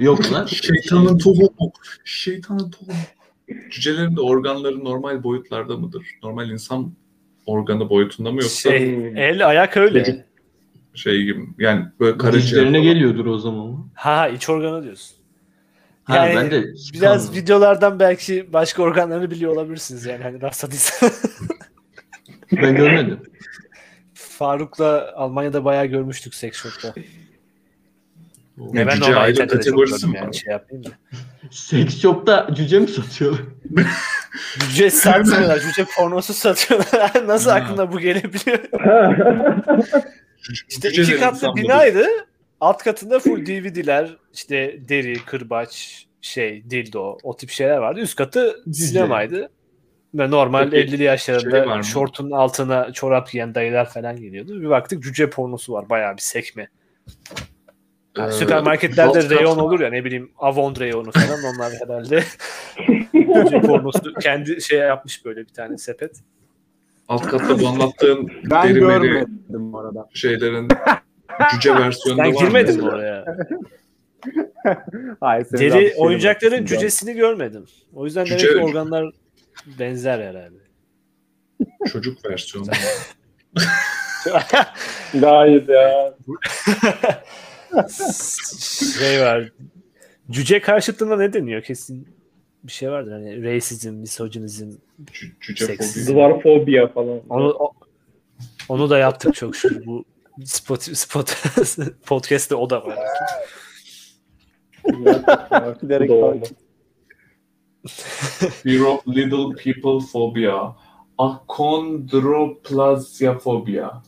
Yok lan. Şeytanın tohumu. Şeytanın tohumu. Cücelerin de organları normal boyutlarda mıdır? Normal insan organı boyutunda mı yoksa Şey, el ayak öyle. Şey gibi. Yani böyle karaciğer. Geliyordur o zaman. Ha iç organı diyorsun. Ha Yani ben de Biraz Kanlı. videolardan belki başka organlarını biliyor olabilirsiniz yani hani rastladıysa. ben görmedim. Faruk'la Almanya'da bayağı görmüştük sex shop'ta. Ne, Ya ben cüce ayrı kategorisi mi yani şey yapmayayım da. Seks shop'ta cüce mi satıyorlar? Cüce satmıyorlar. Cüce pornosu satıyorlar. Nasıl aklına bu gelebiliyor? İşte Cüce iki katlı binaydı. Alt katında full DVD'ler, işte deri, kırbaç, şey, dildo, o tip şeyler vardı. Üst katı sinemaydı. Ve normal Peki, 50'li yaşlarında şey şortun altına çorap giyen dayılar falan geliyordu. Bir baktık cüce pornosu var. Bayağı bir sekme. Yani Ee, süpermarketlerde reyon olur ya ne bileyim Avon reyonu falan onlar herhalde pornosu kendi şey yapmış böyle bir tane sepet. Alt katta bu anlattığın Ben görmedim bu arada. şeylerin cüce versiyonu da Ben var girmedim mesela. oraya. Hayır, Deri oyuncakların cücesini görmedim. O yüzden demek Cüce- ki organlar benzer herhalde. Çocuk versiyonu. Gayet ya. şey var. Cüce karşıtlığında ne deniyor? Kesin bir şey vardır. Hani racism, misogynizm. Cü- Cüce Seks. fobi. Duvarfobia falan. Onu, o- onu da yaptık çok şükür. Bu spot, spot podcast'te o da var. Fear of little people phobia. Achondroplasia phobia.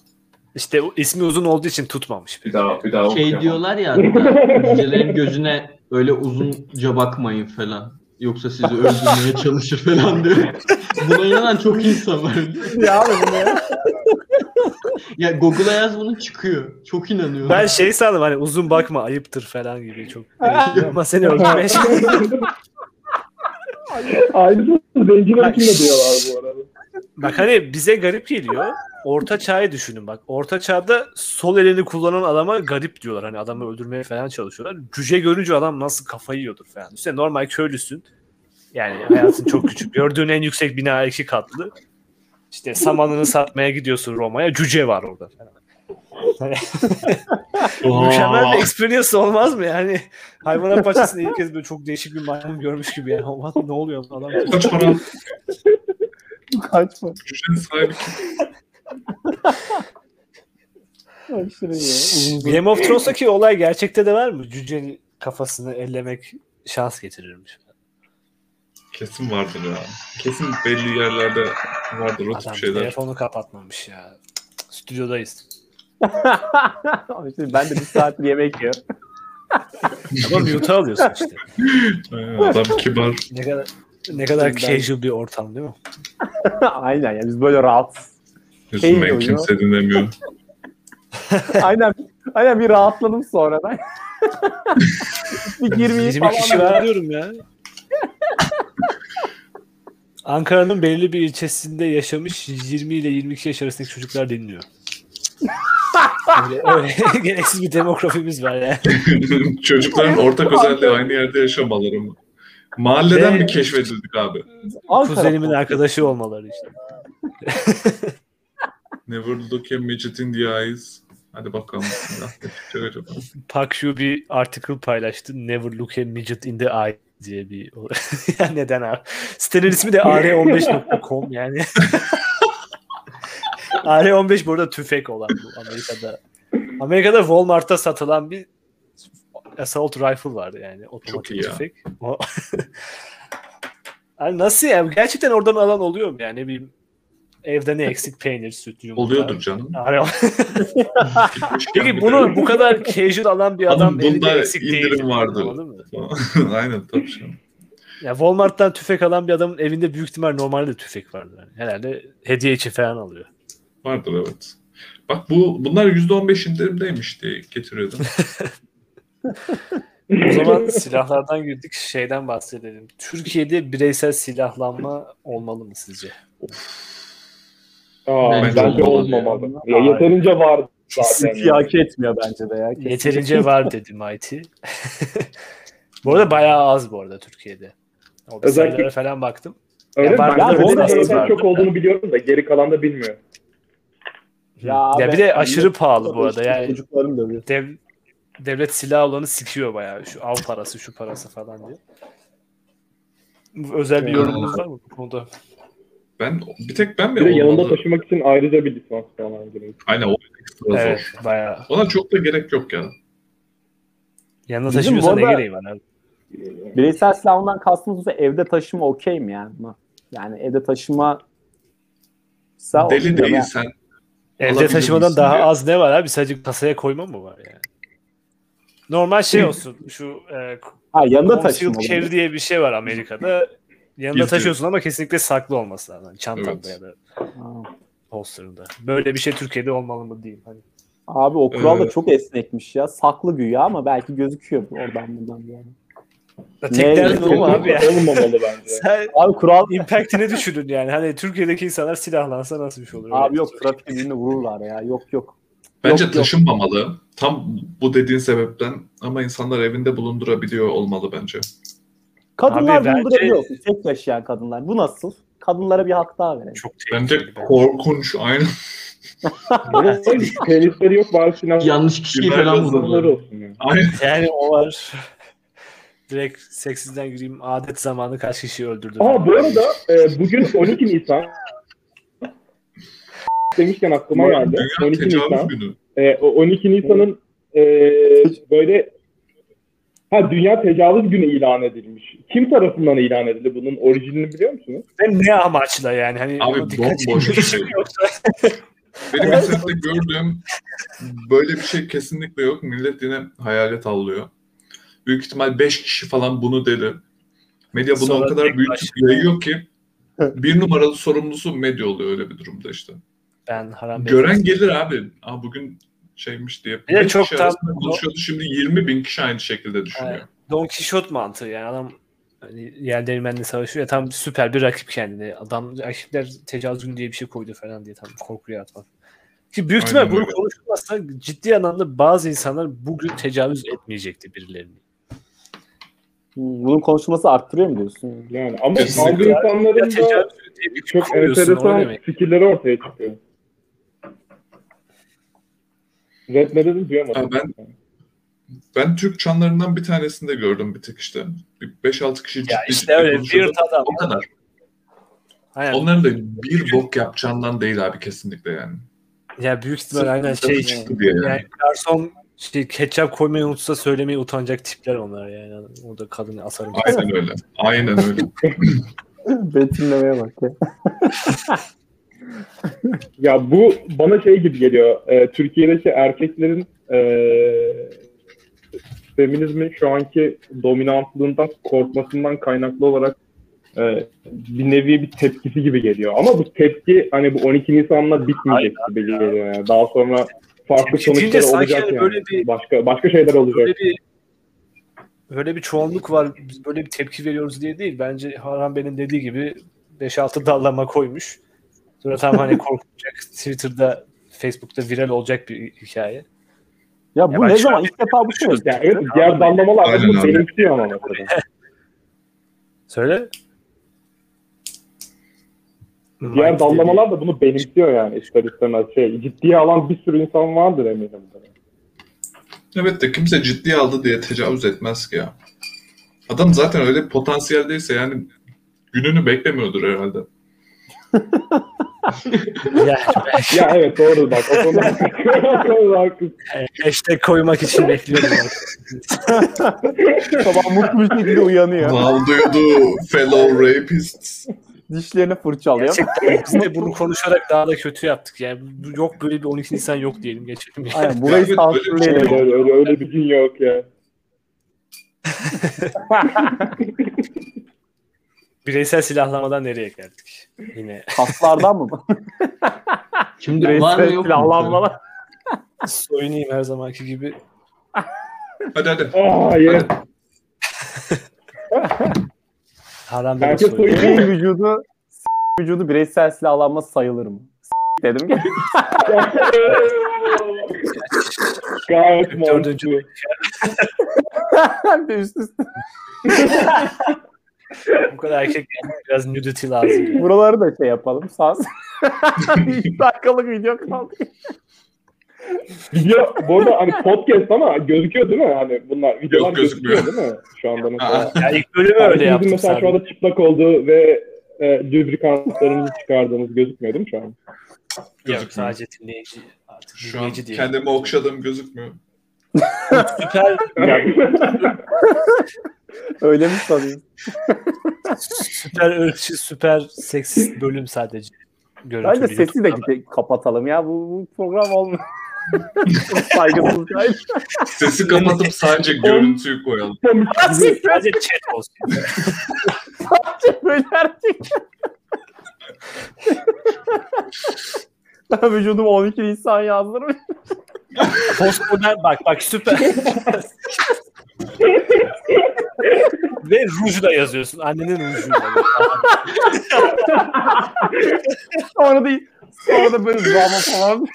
İşte ismi uzun olduğu için tutmamış. Bir daha bir daha Şey diyorlar ya cücelerin gözüne öyle uzunca bakmayın falan. Yoksa sizi öldürmeye çalışır falan diyor. Buna inanan çok insan var. Ya abi bu ne? Ya Google'a yaz bunu çıkıyor. Çok inanıyorum. Ben şey sandım hani uzun bakma ayıptır falan gibi çok. Ama seni öldürmeye zengin için de diyorlar bu arada. Bak hani bize garip geliyor. Orta çağı düşünün bak. Orta çağda sol elini kullanan adama garip diyorlar. Hani adamı öldürmeye falan çalışıyorlar. Cüce görünce adam nasıl kafayı yiyordur falan. İşte normal köylüsün. Yani hayatın çok küçük. Gördüğün en yüksek bina iki katlı. İşte samanını satmaya gidiyorsun Roma'ya. Cüce var orada falan. Hani Mükemmel bir experience olmaz mı yani? Hayvanat bahçesinde ilk kez böyle çok değişik bir maymun görmüş gibi yani. Aman ne oluyor bu adam? Kaç para? Kaçma. Cücenin sahibi kim? Game of Thrones'taki olay gerçekte de var mı? Cücenin kafasını ellemek şans getirirmiş. Kesin vardır ya. Kesin belli yerlerde vardır o tip Adam şeyler. telefonu kapatmamış ya. Stüdyodayız. Abi şimdi ben de bir saat yemek yiyorum. Ama mute'a alıyorsun işte. Aynen, Adam kibar. Ne kadar ne kadar Ben- casual bir ortam değil mi? Aynen ya biz böyle rahatsız. Yüzünden oluyor. kimse dinlemiyor. Aynen aynen bir rahatladım sonradan. bir 20 20 falan. kişi var diyorum ya. Ankara'nın belirli bir ilçesinde yaşamış 20 ile 22 yaş arasındaki çocuklar dinliyor. Öyle, öyle gereksiz bir demografimiz var yani. Çocukların ortak özelliği aynı yerde yaşamaları mı? Mahalleden Ve- mi keşfedildik abi? Ankara Kuzenimin arkadaşı olmaları işte. Never look a midget in the eyes. Hadi bakalım. Çok. Park Hugh bir article paylaştı. Never look a midget in the eye diye bir yani neden abi? Sitenin ismi de ar15.com yani. AR-15 burada tüfek olan bu Amerika'da. Amerika'da Walmart'ta satılan bir assault rifle vardı yani Çok otomatik iyi ya. tüfek. O... yani nasıl ya? Gerçekten oradan alan oluyor mu yani? Ne bileyim evde ne eksik peynir, süt, yumurta. Oluyordur canım. Peki bunu bu kadar casual alan bir adam Adam bunda eksik değil. indirim vardı. Aynen tabii canım. Ya Walmart'tan tüfek alan bir adamın evinde büyük ihtimal normalde de tüfek vardır. Yani. Herhalde hediye için falan alıyor. Vardır evet. Bak bu bunlar %15 indirimdeymiş diye getiriyordum. O zaman silahlardan girdik şeyden bahsedelim. Türkiye'de bireysel silahlanma olmalı mı sizce? Aa, Bence bence olmamalı olmamalı. Ya, yeterince var zaten. Hak etmiyor bence de ya. Kesinlikle. Yeterince var dedi Mighty. bu arada bayağı az bu arada Türkiye'de. O Özellikle- sayılara falan baktım. Öyle Ya Ben de çok olduğunu biliyorum da geri kalan da bilmiyor. Ya, abi, bir de aşırı pahalı bu arada. Yani Çocuklarım dövüyor. dev, devlet silah olanı sikiyor bayağı. Şu av parası, şu parası falan diye. Özel bir Ya. yorumunuz var mı bu konuda? Ben bir tek ben mi Bir yanında taşımak için ayrıca bir lisans falan gerekiyor. Aynen o ekstra Evet, zor. bayağı. Ona çok da gerek yok ya. Taşımıyorsan bu ne gereği var abi? Bireysel silahından kastımız ise evde taşıma okey mi yani? Yani evde taşıma Sağ Deli değilsen Evde Alabilir taşımadan daha diye. az ne var abi? Sadece kasaya koyma mı var yani? Normal şey olsun. Şu e, Ha yanında taşıma. carry diye bir şey var Amerika'da. Yanında Gizli. taşıyorsun ama kesinlikle saklı olması lazım. Yani çantanda Evet. ya da Ha. holsterında. Böyle bir şey Türkiye'de olmalı mı diyeyim. Hani Abi o kural da Ee, çok esnekmiş ya. Saklı güya ama belki gözüküyor oradan buradan yani. Ya Tek derdin o abi ya? Olmamalı bence. Sen Abi kural impact'ini düşünün yani. Hani Türkiye'deki insanlar silahlansa nasıl bir şey olur? abi yok trafik birbirine vururlar ya. Yok yok. bence Yok, yok. taşınmamalı. Tam bu dediğin sebepten ama insanlar evinde bulundurabiliyor olmalı bence. Kadınlar Abi bence- bulundurabiliyorsun. Tek yaşayan kadınlar. Bu nasıl? Kadınlara bir hak daha verelim. Çok Bence bence. korkunç aynen. Penisleri yok bazı silah. Yanlış kişiyi falan olsun yani. o var. Direkt seksizden gireyim. Adet zamanı kaç kişiyi öldürdü? Aa bu arada e, bugün 12 Nisan demişken aklıma geldi. Dünya 12 tecavüz Nisan. E, o 12 Nisan'ın e, böyle ha Dünya Tecavüz Günü ilan edilmiş. Kim tarafından ilan edildi? Bunun orijinini biliyor musunuz? Ve ne amaçla yani? Hani Abi bomboş bir şey. Benim internette gördüğüm böyle bir şey kesinlikle yok. Millet yine hayalet avlıyor. Büyük ihtimal 5 kişi falan bunu dedi. Medya bunu Sonra o kadar başına- yayıyor ki bir numaralı sorumlusu medya oluyor öyle bir durumda işte. ben haram Gören gelir abi. Aa, bugün şeymiş diye. Bir de çok tam- konuşuyordu. Şimdi 20 bin kişi aynı şekilde düşünüyor. Evet. Don Quixote mantığı yani adam hani yer değirmenle savaşıyor ya tam süper bir rakip kendine. Adam rakipler tecavüz günü diye bir şey koydu falan diye tam korkuya atmak. Ki büyük ihtimal bunu konuşulmazsa ciddi anlamda bazı insanlar bugün tecavüz etmeyecekti birilerini. Bunun konuşulması arttırıyor mu diyorsun? Yani ama bazı insanların da tecavüz diye bir çok enteresan fikirleri ortaya çıkıyor. Red dedim duyamadım. Ha, ben- Ben Türk çanlarından bir tanesinde gördüm bir tık işte. Bir 5-6 kişi ciddi Ya işte ciddi öyle weird adam. O kadar. Aynen. Onların da bir bok yapacağından değil abi kesinlikle yani. Ya büyük ihtimal aynen şey çıktı diye yani. yani garson şey ketçap koymayı unutsa söylemeyi utanacak tipler onlar yani. Orada kadını asarım. Aynen öyle. Aynen öyle. Betimlemeye bak ya. Ya bu bana şey gibi geliyor. e, Türkiye'deki erkeklerin e, feminizmin şu anki dominantlığından korkmasından kaynaklı olarak e, bir nevi bir tepkisi gibi geliyor. Ama bu tepki hani bu 12 Nisan'la bitmeyecek gibi geliyor yani. Daha sonra farklı sanki olacak yani. böyle bir- Başka başka şeyler olacak. Böyle bir böyle bir çoğunluk var. Biz böyle bir tepki veriyoruz diye değil. Bence Harhan Bey'in dediği gibi 5-6 dallama koymuş. Sonra tam hani korkacak Twitter'da Facebook'ta viral olacak bir hikaye. Ya bu Ya ne zaman an- ilk defa bu şey. Yani evet diğer dallamalar da Aynen bunu abi. benimsiyor ama. Söyle. Diğer dallamalar da bunu benimsiyor yani ister istemez. Şey, ciddiye alan bir sürü insan vardır eminim. Evet de kimse ciddiye aldı diye tecavüz etmez ki ya. Adam zaten öyle potansiyeldeyse yani gününü beklemiyordur herhalde. Ya evet doğru bak o konuda haklısın. hashtag koymak için bekliyorum. Sabah mutlu bir şekilde uyanıyor. Wow duydu fellow rapists. Dişlerini fırçalıyor. Gerçekten biz de bunu konuşarak daha da kötü yaptık. Yani yok böyle bir 12 Nisan yok diyelim geçelim. Yani. Aynen burayı bir şey sansürleyelim. Öyle, öyle, öyle bir gün yok ya. Bireysel silahlamadan nereye geldik? Yine Kaslardan mı? Şimdi var mı Bireysel yok silahlanmalar. soyunayım her zamanki gibi. Hadi hadi. Yes. Haram Bey'in Herkes. Bireyin vücudu vücudu bireysel silahlanma sayılır mı? dedim ki. Gayet Dördüncü mantıklı. bir de üst üste. Bu kadar erkek yani biraz nudity lazım. yani. Buraları da şey yapalım. Sağ 3 dakikalık video kaldı. Video bu arada hani podcast ama gözüküyor değil mi? Hani bunlar videolar Yok, gözükmüyor. gözüküyor değil mi? Şu anda mesela. Ya ilk bölümü Yani öyle bizim yaptım mesela şu anda çıplak olduğu ve e, lubrikantlarımızı çıkardığımız gözükmüyor değil mi şu an? Yok Gözükmüyor. sadece dinleyici. Artık Şu an dinleyici diye. kendimi okşadığım gözükmüyor. Süper, Öyle mi sanıyorsun? süper ırkçı, süper seksist bölüm sadece. Görüntülü Bence sesi de gide- kapatalım ya. Bu, bu program olmuyor. Saygısız. Sesi kapatıp sadece görüntüyü koyalım. Sadece chat olsun. Böyle erkek. ben vücuduma 12 insan yazdırmış. Postmodern bak bak süper. Ve rujla yazıyorsun. Annenin rujuyla. Sonra da, sonra da böyle drama falan.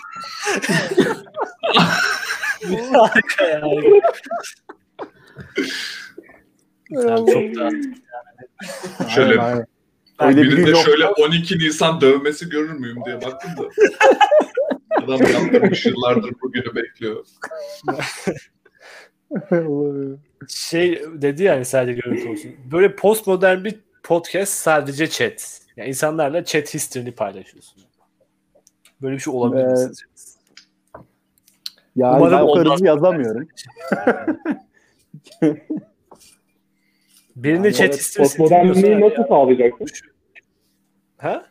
Harika ya. Sen çok da Şöyle Aynen, aynen. Ben Öyle bir birinde yok. şöyle 12 Nisan dövmesi görür müyüm diye baktım da. Adam yaptırmış yıllardır bugünü bekliyor. şey dedi yani sadece görüntü olsun. Böyle postmodern bir podcast sadece chat. Yani insanlarla chat history'ni paylaşıyorsun. Böyle bir şey olabilir mi Evet. sizce? Yani Umarım ben yazamıyorum. Birinin Yani chat evet, history'si Postmodernliği nasıl ya- sağlayacaksın? Ha?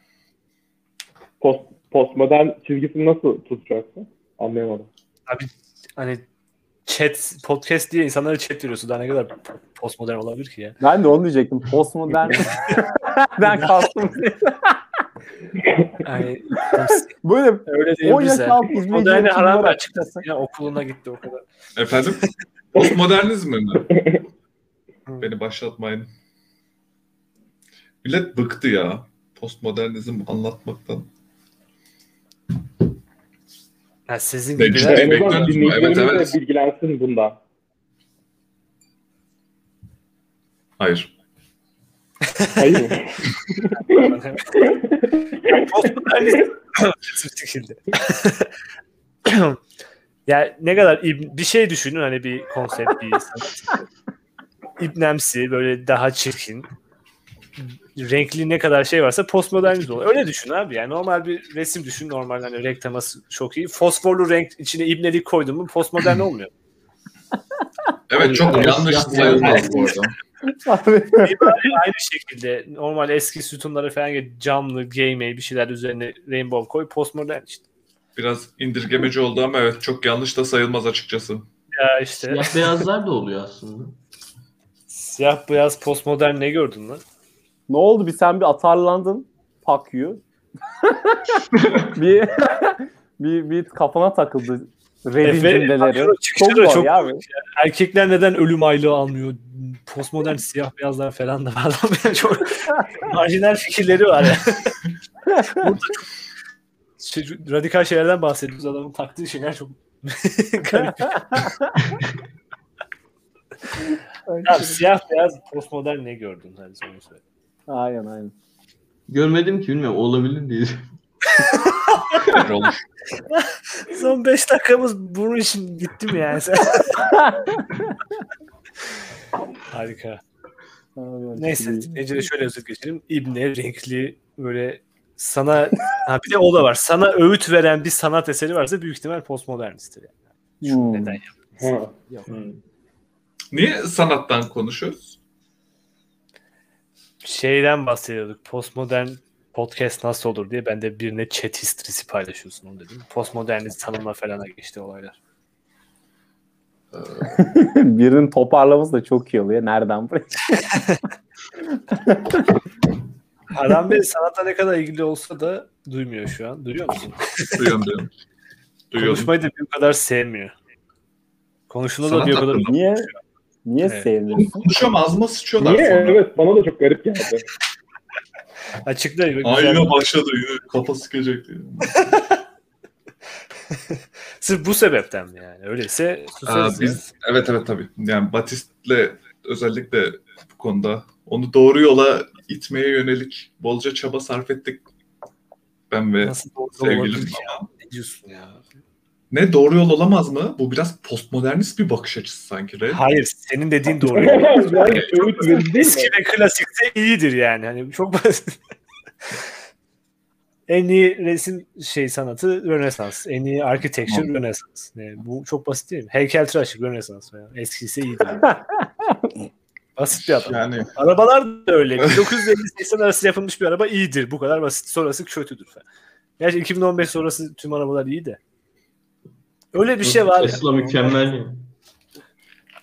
Post, postmodern çizgisini nasıl tutacaksın? Anlayamadım. Abi hani chat podcast diye insanlara chat veriyorsun. Daha ne kadar postmodern olabilir ki ya? Ben de onu diyecektim. Postmodern. ben kastım. Yani, Böyle öyle değil 10 yaş güzel. altı izleyici Moderni haram açıkçası. Ya okuluna gitti o kadar. Efendim? Postmodernizm mi? Beni başlatmayın. Millet bıktı ya. Postmodernizm anlatmaktan. Ha, sizin Ben gibiler işte- en azından dinleyicilerimiz Evet, de evet. bilgilensin bundan. Hayır. Hayır şekilde. yani ne kadar ib- bir şey düşünün hani bir konsept bir. İbnemsi böyle daha çirkin renkli ne kadar şey varsa postmodernizm oluyor. Öyle düşün abi. Yani normal bir resim düşün. Normal hani renk teması çok iyi. Fosforlu renk içine ibnelik koydun mu postmodern olmuyor. Evet çok yanlış sayılmaz bu arada. Aynı şekilde normal eski sütunları falan camlı, gamey bir şeyler üzerine rainbow koy. Postmodern işte. Biraz indirgemeci oldu ama evet çok yanlış da sayılmaz açıkçası. Ya işte Siyah beyazlar da oluyor aslında. siyah beyaz postmodern ne gördün lan? Ne oldu? Bir sen bir atarlandın. Fuck you. bir, bir, bir kafana takıldı. Reddit Efe, cümleleri. Çok zor çok ya. Erkekler neden ölüm aylığı almıyor? Postmodern siyah beyazlar falan da var. Adam çok marjinal fikirleri var ya. Burada çok şey, radikal şeylerden bahsediyoruz. Adamın taktığı şeyler çok garip. Abi, siyah beyaz postmodern ne gördün? Hadi sonra söyle. Aynen aynen. Görmedim ki bilmiyorum olabilir diye. Olur. Son 5 dakikamız bunun için gitti mi yani? Harika. Aynen. Neyse dinleyicilere şöyle özet geçelim. İbne renkli böyle sana ha bir de o da var. Sana öğüt veren bir sanat eseri varsa büyük ihtimal postmodernisttir yani. Şu Hmm. neden Ha. Niye sanattan konuşuyoruz? Şeyden bahsediyorduk. Postmodern podcast nasıl olur diye ben de birine chat history'si paylaşıyorsun onu dedim. Postmodernist tanımla falana geçti olaylar. Birinin toparlaması da çok iyi oluyor. Nereden buraya? Adam Bey sanata ne kadar ilgili olsa da duymuyor şu an. Duyuyor musun? Duyuyorum diyorum. Duyuyorum. Konuşmayı da bir o kadar sevmiyor. Konuştuğunda da bir o kadar. Niye? Niye Evet. sevmiyorsun? Konuşuyorum ağzıma sıçıyorlar Niye? sonra. Evet bana da çok garip geldi. açıkla. Aa güzel. yine başladı yine kafa sıkacak diye. Sırf bu sebepten mi yani? Öyleyse Aa, susarız ya. biz evet evet tabii. Yani Batist'le özellikle bu konuda Onu doğru yola itmeye yönelik bolca çaba sarf ettik. Ben ve Nasıl doğru sevgilim ya? Ne diyorsun ya? Ne doğru yol olamaz mı? Bu biraz postmodernist bir bakış açısı sanki. Red. Hayır, senin dediğin doğru. yani verici değil Eski ve klasikse iyidir yani. Hani çok basit. en iyi resim şey sanatı Rönesans. En iyi architecture Rönesans. Yani bu çok basit değil mi? Heykeltıraşlık Rönesans. Yani. Eskisi iyidir. basit bir adam. Yani Arabalar da öyle. 1950-80 arası yapılmış bir araba iyidir. Bu kadar basit. Sonrası kötüdür falan. Gerçi 2015 sonrası tüm arabalar iyi de. Öyle bir şey var. Tesla mükemmel ya.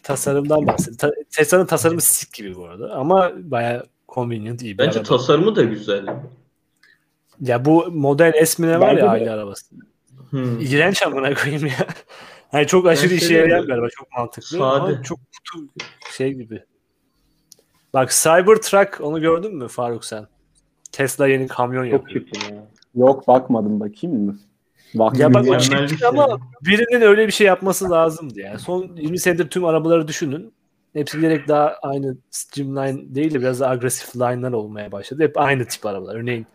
Tasarımdan bahsediyor. Ta- Tesla'nın tasarımı sik gibi bu arada. Ama baya convenient iyi bir Bence araba. tasarımı da güzel. Ya bu Model S mi ne var Bence ya de. aile arabası. Hmm. İğrenç amına koyayım ya. Yani çok aşırı işe seviyorum. yarayan bir araba. Çok mantıklı. Sade. Ama çok kutu şey gibi. Bak Cybertruck onu gördün mü Faruk sen? Tesla yeni kamyon Çok yapıyor. çirkin ya. Yok bakmadım bakayım mı? Bak Ya bak o çirkin şey. ama birinin öyle bir şey yapması lazımdı yani. Son 20 senedir tüm arabaları düşünün. Hepsi direkt daha aynı streamline değil de biraz daha agresif line'lar olmaya başladı. Hep aynı tip arabalar. Örneğin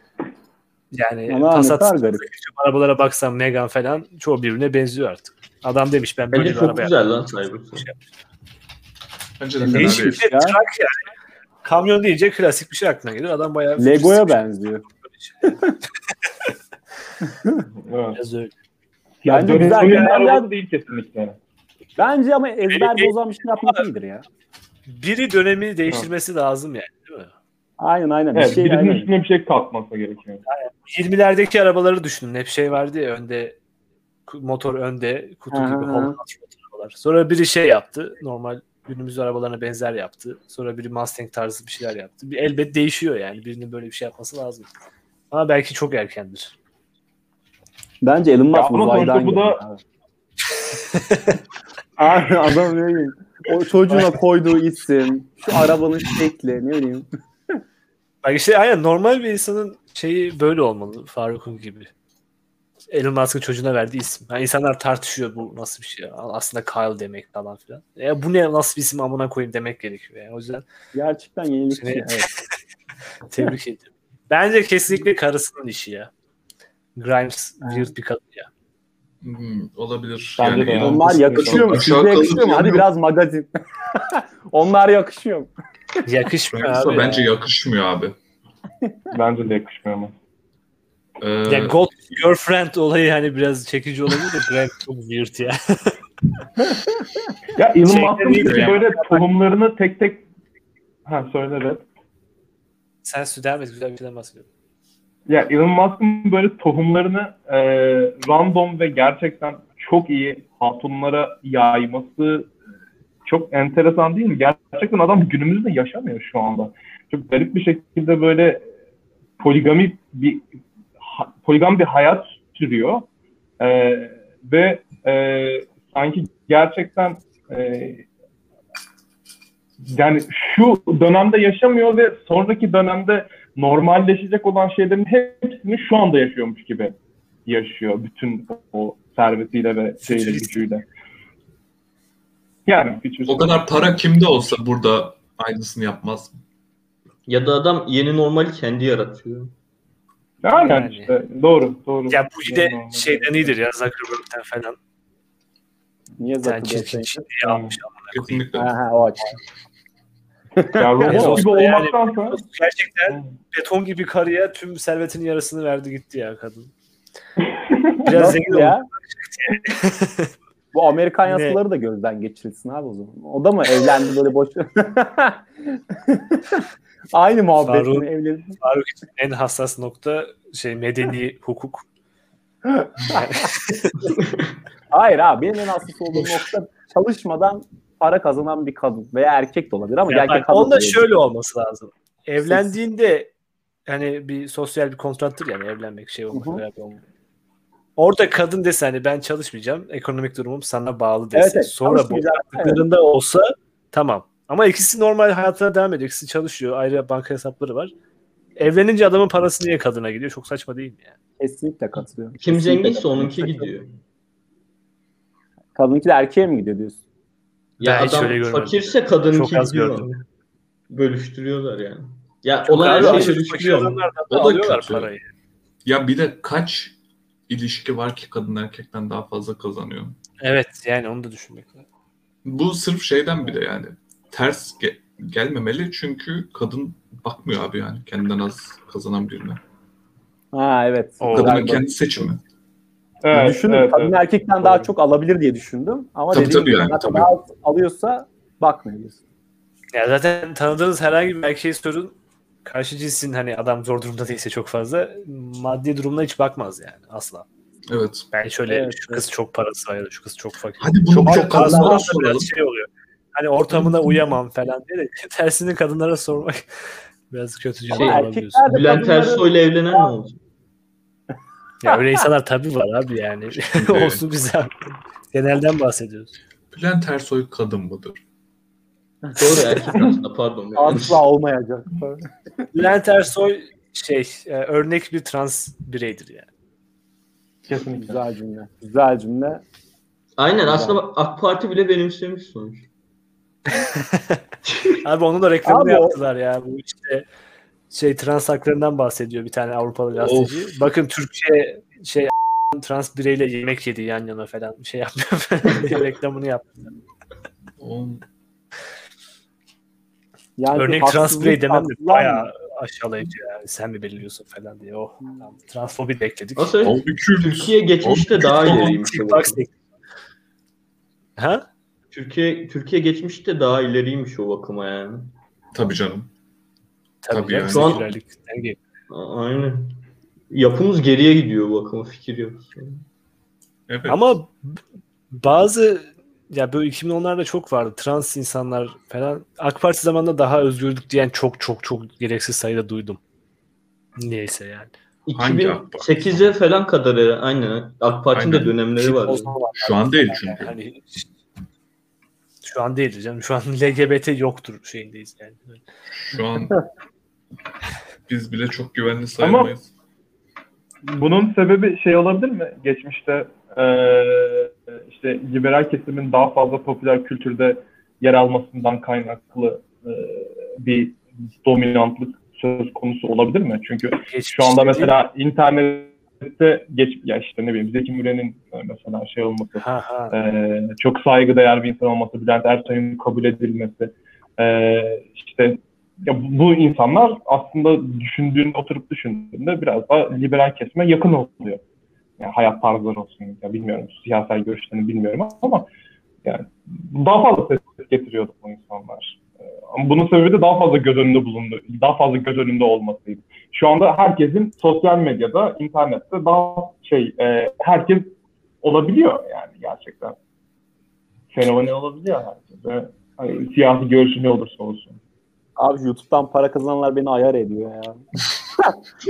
yani Ama ne Passat arabalara baksan Megane falan çoğu birbirine benziyor artık. Adam demiş ben böyle Bence bir çok araba güzel lan yaptım. Cybertruck. bence de fena Değişik bir değil. şey. Ya. Yani. Kamyon deyince klasik bir şey aklına gelir. Adam bayağı Lego'ya benziyor. Evet. Biraz öyle. Ya Bence güzel. Yani arabası değil kesinlikle. Bence ama ezber Benim- bozan bir şey yapmak iyidir ya. Biri dönemi değiştirmesi lazım yani değil mi? Aynen aynen. Bir Evet, şey birinin aynen. üstüne bir şey kalkması gerekiyor. 20'lerdeki arabaları düşünün. Hep şey vardı ya önde motor önde kutu Aha. gibi Holland arabalar. Sonra biri şey yaptı. Normal günümüz arabalarına benzer yaptı. Sonra biri Mustang tarzı bir şeyler yaptı. Bir elbet değişiyor yani. Birinin böyle bir şey yapması lazım. Ama belki çok erkendir. Bence Elon Musk uzaydan geldi da- abi. Adam ne bileyim. O çocuğuna koyduğu isim, şu arabanın şekli ne bileyim. Bak işte aynen normal bir insanın şeyi böyle olmalı Faruk'un gibi. Elon Musk'ın çocuğuna verdiği isim. Yani insanlar tartışıyor bu nasıl bir şey. Aslında Kyle demek falan filan. Ya bu ne nasıl bir isim amına koyayım demek gerekiyor. Yani. O yüzden Gerçekten yenilikçi. Seni- Evet. tebrik ediyorum. Bence kesinlikle karısının işi ya. Grimes weird bir kadın ya. Hmm, olabilir. Bence de ya. Elon Onlar yakışıyor mu? çok Size yakışıyor mu? Hadi biraz magazin. Onlar yakışıyor mu? Yakışmıyor abi. Bence ya. yakışmıyor abi. Bence de yakışmıyor ama. Ee, Ya Gold Girlfriend olayı hani biraz çekici olabilir de Grimes çok weird ya. Ya Elon Musk'ın iyidir ya. böyle tohumlarını tek tek ha söyle Red. Sen devam et güzel bir şeyden bahsediyorum. Ya Elon Musk'ın böyle tohumlarını e, random ve gerçekten çok iyi hatunlara yayması çok enteresan değil mi? Gerçekten adam günümüzde yaşamıyor şu anda. Çok garip bir şekilde böyle poligami bir ha- poligam bir hayat sürüyor. E, ve e, sanki gerçekten e, yani şu dönemde yaşamıyor ve sonraki dönemde normalleşecek olan şeylerin hepsini şu anda yaşıyormuş gibi yaşıyor bütün o servetiyle ve şeyle gücüyle. Yani fütürist. o kadar para kimde olsa burada aynısını yapmaz mı? Ya da adam yeni normali kendi yaratıyor. Yani, Yani. işte doğru doğru. Ya bu yine Normal. şeyden iyidir ya Zuckerberg'ten falan. Niye Yani zaten çirkin çirkin almış amına koyayım. Kesinlikle. Ha, ha, o açıdan. Ya robot Yani gibi yani- olmaktansa Gerçekten beton gibi karıya tüm servetinin yarısını verdi gitti ya kadın. Biraz zengin ya? Bu Amerikan yasaları da gözden geçirilsin abi o zaman. O da mı evlendi böyle boş? Aynı muhabbet Faruk- evlendi? Faruk için en hassas nokta şey medeni hukuk. Hayır abi benim en hassas olduğum nokta çalışmadan para kazanan bir kadın veya erkek de olabilir ama Ya gerçek bak, kadın onda da şöyle olması lazım. Evlendiğinde hani bir sosyal bir kontrattır yani evlenmek şey olmak Hı hı. beraber olmak. Orada kadın dese hani ben çalışmayacağım ekonomik durumum sana bağlı dese Evet, evet, sonra bu çalışmayacak, yaptıklarında olsa tamam. Ama ikisi normal hayatına devam ediyor. İkisi çalışıyor. Ayrı banka hesapları var. Evlenince adamın parası niye kadına gidiyor? Çok saçma değil mi yani? Kesinlikle katılıyorum. Kim zenginse onunki gidiyor. Kadınki de erkeğe mi gidiyor diyorsun? Ya Ben adam fakirse Çok az gidiyor. gördüm. bölüştürüyorlar yani. Ya Çok olan her şeyi aşırı fakir bölüştürüyor. adamlar da O da kötü. parayı. Ya bir de kaç ilişki var ki kadın erkekten daha fazla kazanıyor? Evet yani onu da düşünmek lazım. Bu sırf şeyden bir de yani ters ge- gelmemeli çünkü kadın bakmıyor abi yani kendinden az kazanan birine. Ha evet. O- Kadının kendi seçimi. Evet, Düşündüm evet, kadın evet. erkekten daha Doğru. çok alabilir diye düşündüm. Ama Tabii, dediğim tabii gibi yani, ne tabii. az alıyorsa diyorsun. Ya zaten tanıdığınız herhangi bir erkeğe sorun karşı cinsin hani adam zor durumda değilse çok fazla maddi durumuna hiç bakmaz yani asla. Evet. Ben şöyle Evet, şu kız çok parası var ya da şu kız çok fakir. Hadi bunu çok çok kadınlara soralım. şey oluyor. Hani ortamına uyamam falan diye de tersini kadınlara sormak biraz kötü Şey, erkekler Bülent Ersoy'la evlenen ne olacak? Ya öyle insanlar tabii var abi yani. Olsun güzel. Genelden bahsediyoruz. Bülent Ersoy kadın mıdır? Doğru erkek aslında pardon. Asla olmayacak. Bülent Ersoy şey e, örnek bir trans bireydir yani. Kesinlikle. Güzel cümle. Güzel cümle. Aynen aslında AK Parti bile benimsemiş sonuç. Abi onun da reklamını Abi yaptılar ya. Bu işte şey trans haklarından bahsediyor bir tane Avrupalı gazeteci. Bakın Türkiye şey trans bireyle yemek yedi yan yana falan bir şey yapmıyor reklamını yaptılar. O, Yani Örnek trans birey demem de bayağı aşağılayıcı yani. Sen mi belirliyorsun falan diye. Oh, tamam. Transfobi de ekledik. Halbuki Türkiye geçmişte daha ileriymiş. Ha? Türkiye Türkiye geçmişte daha ileriymiş o bakıma yani. tabii canım. Tabii, Tabii yani. Şu an- Aynen. Yapımız geriye gidiyor bu fikir yok. Evet. Ama bazı ya böyle 2010'larda çok vardı. Trans insanlar falan. AK Parti zamanında daha özgürlük diyen çok çok çok gereksiz sayıda duydum. Neyse yani. Hangi AK Parti? 2008'e falan kadar aynen. AK Parti'nin de dönemleri var. Şu an değil çünkü. Hani şu an değil canım. Şu an LGBT yoktur şeyindeyiz yani. Şu an biz bile çok güvenli sayılmayız. Bunun sebebi şey olabilir mi? Geçmişte eee, işte liberal kesimin daha fazla popüler kültürde yer almasından kaynaklı eee, bir dominantlık söz konusu olabilir mi? Çünkü şu anda mesela internette geç ya işte ne bileyim Zeki Müren'in e, mesela şey olması ha ha. ee, çok saygıdeğer bir insan olması, Bülent Ersoy'un kabul edilmesi. Ee, işte ya bu insanlar aslında düşündüğünde, oturup düşündüğünde biraz daha liberal kesime yakın oluyor. Yani hayat tarzları olsun. Ya bilmiyorum, siyasal görüşlerini bilmiyorum ama yani daha fazla ses getiriyordu bu insanlar. Ee, ama bunun sebebi de daha fazla göz önünde bulundu. Daha fazla göz önünde olmasıydı. Şu anda herkesin sosyal medyada, internette daha şey, e, herkes olabiliyor yani gerçekten. Fenomeni olabiliyor herkes. Hani siyasi görüşü ne olursa olsun. Abi YouTube'dan para kazananlar beni ayar ediyor ya.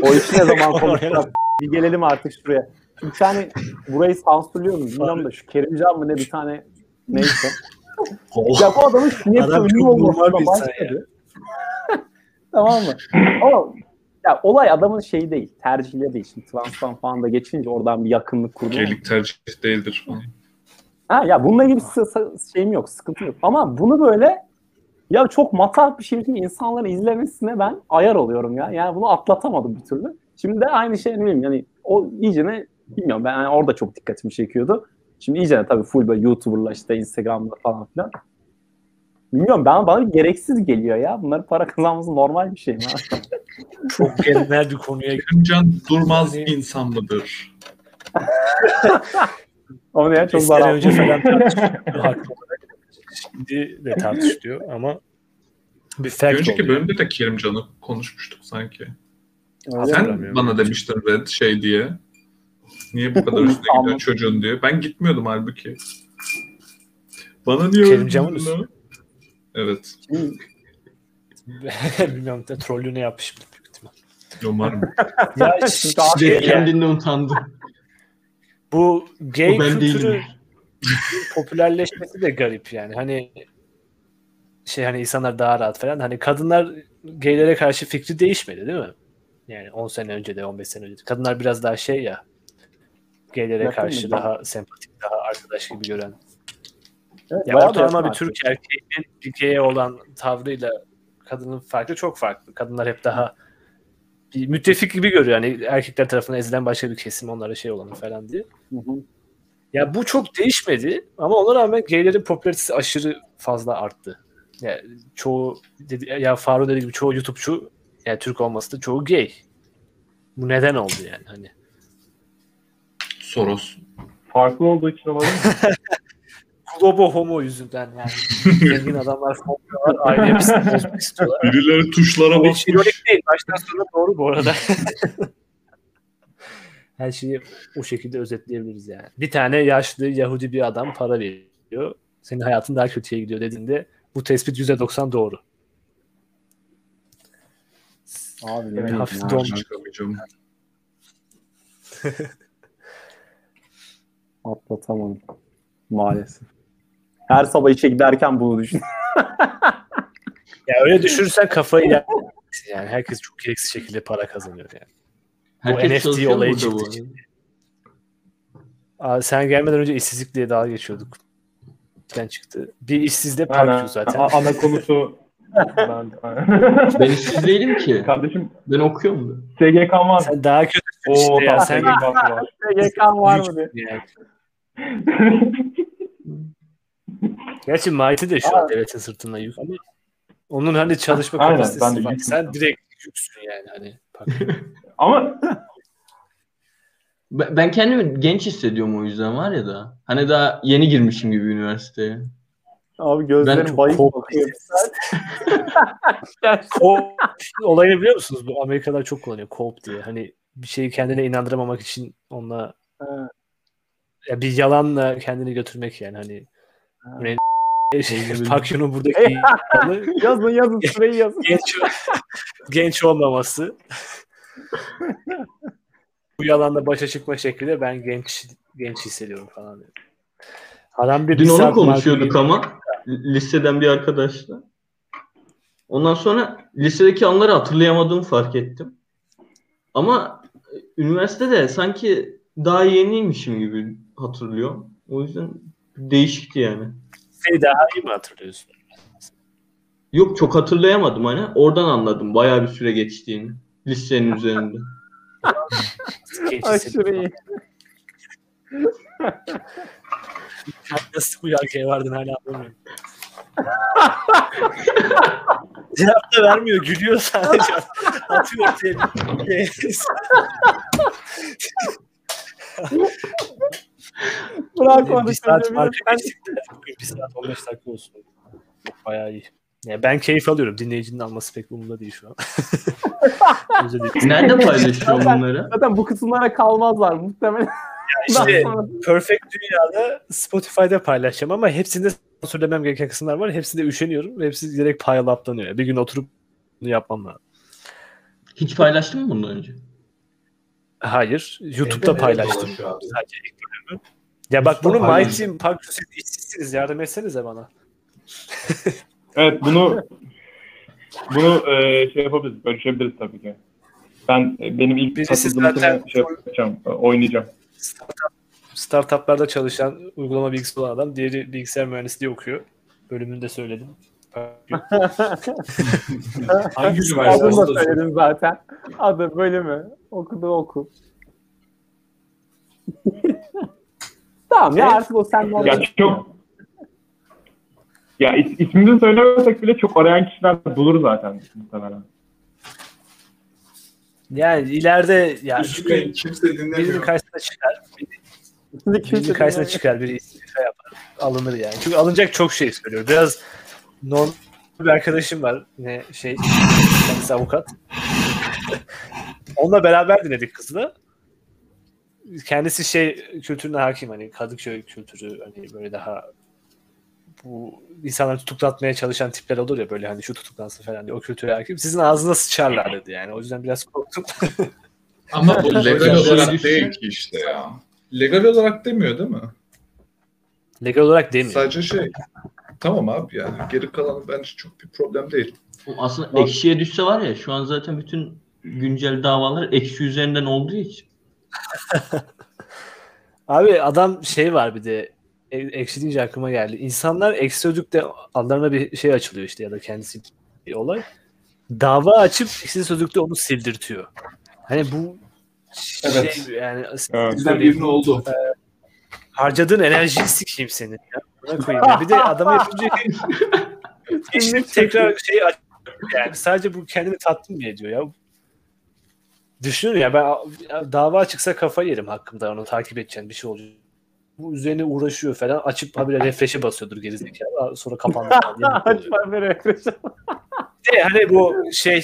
o işi ne zaman konuşacağız? Bir gelelim artık şuraya. Bir tane burayı sansürlüyor mu bilmiyorum da şu Kerimcan mı ne bir tane neyse. ya bu adamın sünneti Adam ünlü olmasına başladı. tamam mı? Ama ya olay adamın şeyi değil, tercihleri değil. Şimdi transtan falan da geçince oradan bir yakınlık kurdu. Geylik tercih değildir falan. Ha ya bununla ilgili şeyim yok, sıkıntım yok. Ama bunu böyle ya çok matah bir şekilde insanların izlemesine ben ayar oluyorum ya. Yani bunu atlatamadım bir türlü. Şimdi de aynı şey ne bileyim yani o iyice ne bilmiyorum ben yani orada çok dikkatimi çekiyordu. Şimdi iyice de tabii full böyle YouTuber'la işte Instagram'da falan filan. Bilmiyorum ben bana gereksiz geliyor ya. Bunların para kazanması normal bir şey mi? Çok genel bir konuya Kerimcan Durmaz insan mıdır? Ama ne ya çok zararlı. önce falan. Şimdi de tartışılıyor ama bir Bir fact önceki oluyor. bölümde de Kerimcan'ı konuşmuştuk sanki. Öyle Sen Hatırlamıyorum. bana demiştin Red şey diye. Niye bu kadar üstüne gidiyorsun çocuğun diye. Ben gitmiyordum halbuki. Bana niye Kerimcan'ın öyle üstüne. Evet. Bilmiyorum da trollünü yapmış büyük ihtimal. Umarım. Ya abi- şey, Direkt kendinden utandı. bu gay ben kültürü değilim. popülerleşmesi de garip yani. Hani şey hani insanlar daha rahat falan. Hani kadınlar gaylere karşı fikri değişmedi değil mi? Yani 10 sene önce de 15 sene önce de. Kadınlar biraz daha şey ya gaylere Yakın karşı daha sempatik, daha arkadaş gibi gören. Evet, Ya ortalama bir. Türk erkeğinin gay'e olan tavrıyla kadının farkı çok farklı. Kadınlar hep daha bir müttefik gibi görüyor. Yani erkekler tarafından ezilen başka bir kesim onlara şey olanı falan diye. Hı hı. Ya bu çok değişmedi ama ona rağmen gaylerin popülaritesi aşırı fazla arttı. Yani çoğu dedi, ya Faruk dediği gibi çoğu YouTube'cu yani Türk olması da çoğu gay. Bu neden oldu yani hani? Soros. Farklı olduğu için olabilir mi? Globo homo yüzünden yani. Zengin adamlar fonluyorlar, aile bozmak istiyorlar. Birileri tuşlara basmış. ironik değil. Baştan sona doğru bu arada. Her şeyi o şekilde özetleyebiliriz yani. Bir tane yaşlı Yahudi bir adam para veriyor. Senin hayatın daha kötüye gidiyor dediğinde bu tespit %90 doğru. Abi ne Evet, hafif ya. don- Çıkamayacağım. Atlatamadım. Maalesef. Her sabah işe giderken bunu düşün. Ya öyle düşünürsen kafayı yani. Herkes çok gereksiz şekilde para kazanıyor yani. Herkes NFT çalışıyor mu olayı çıktı bu. Aa, sen gelmeden önce işsizlik diye dalga geçiyorduk. Sen çıktı. Bir işsiz de zaten. A- ana konusu ben, Ben işsiz değilim ki. Kardeşim Ben okuyorum. SGK var. Sen daha kötü Oo, işte ya. Sen SGK var. SGK var mı diye. Gerçi Mighty de şu an devletin sırtına yük ama onun hani çalışma kapasitesi ben var. Sen direkt yüksün yani hani. Ama Ben, kendimi genç hissediyorum o yüzden var ya da. Hani daha yeni girmişim gibi üniversiteye. Abi gözlerim bayık bakıyor. o olayı biliyor musunuz? Bu Amerikalılar çok kullanıyor. Cope diye. Hani bir şeyi kendine inandıramamak için onunla Ha. ya bir yalanla kendini götürmek yani hani Ha. Örneğin şey, Pacquiao'nun buradaki yazın yazın süreyi yazın. genç genç olmaması. Bu yalanla başa çıkma şekliyle ben genç genç hissediyorum falan diyor. Adam bir Dün onu konuşuyorduk ama liseden bir arkadaşla. Ondan sonra lisedeki anları hatırlayamadığımı fark ettim. Ama üniversitede sanki daha yeniymişim gibi hatırlıyorum. O yüzden değişikti yani. Şey daha iyi mi hatırlıyorsun? Yok çok hatırlayamadım hani. Oradan anladım bayağı bir süre geçtiğini. Lisenin üzerinde. Aşırı iyi. Nasıl bu yargıya vardın hala anlamıyorum. Cevap da vermiyor. Gülüyor sadece. Atıyor ortaya. Bırak onu bir saat bir saat 15 dakika olsun. Bayağı iyi. Yani ben keyif alıyorum. Dinleyicinin alması pek umurumda değil şu an. Nerede paylaşıyor bunları? Zaten bu kısımlara kalmazlar muhtemelen. İşte sonra- Perfect Dünya'da Spotify'da paylaşacağım ama hepsinde söylemem gereken kısımlar var. Hepsinde üşeniyorum. ve Hepsi direkt pile up'lanıyor. Bir gün oturup bunu yapmam lazım. Hiç paylaştın mı bundan önce? Hayır. YouTube'da Evde paylaştım. Sadece ilk bölümü. Ya bak bunu My Team Park siz işsizsiniz. Yardım etsenize bana. evet bunu bunu e, şey yapabiliriz, bölüşebiliriz tabii ki. Ben e, benim ilk Birisi katıldığım zaten- şey yapacağım, e, oynayacağım. Startup, startuplarda çalışan uygulama bilgisi olan adam. Diğeri bilgisayar mühendisliği okuyor. Bölümünü de söyledim. Hangi Adını üniversite? da söyledim zaten. Adı bölümü. Okudu oku. tamam ya artık o sen Ya çok ya is, ismimizi söylemesek bile çok arayan kişiler bulur zaten muhtemelen. Yani ileride ya Üzülmeyin kimse birinin dinlemiyor. karşısına çıkar. Şimdi kimse Birinin karşısına çıkar. Biri istifa yapar. Alınır yani. Çünkü alınacak çok şey söylüyor. Biraz normal bir arkadaşım var. Ne şey kendisi avukat. Onunla beraber dinledik kızla. Kendisi şey kültürüne hakim hani Kadıköy kültürü hani böyle daha bu insanları tutuklatmaya çalışan tipler olur ya böyle hani şu tutuklansın falan diye o kültüre hakim. Sizin ağzına sıçarlar dedi yani. O yüzden biraz korktum. Ama bu legal olarak değil ki işte ya. Legal olarak demiyor değil mi? Legal olarak demiyor. Sadece şey. Tamam abi yani. Geri kalanı bence çok bir problem değil. Aslında ekşiye düşse var ya şu an zaten bütün güncel davalar ekşi üzerinden olduğu için. Abi adam şey var bir de e- ekşi deyince aklıma geldi. İnsanlar eksi sözlükte adlarına bir şey açılıyor işte ya da kendisi bir olay. Dava açıp ekşi sözlükte onu sildirtiyor. Hani bu Evet. şey yani Evet. Bizden birini oldu. harcadığın enerjiyi sikeyim senin ya. Buna koyayım ya. Bir de adamı yapınca geçip tekrar şey yani sadece bu kendini tatmin mi ediyor ya? Düşünün ya ben dava çıksa kafayı yerim hakkımda onu takip edeceğim bir şey olacak. Bu üzerine uğraşıyor falan açıp habire refresh'e basıyordur gerizekalı sonra kapandı falan. diye mutlu oluyor. Açma bir refresh. Bir de hani bu şey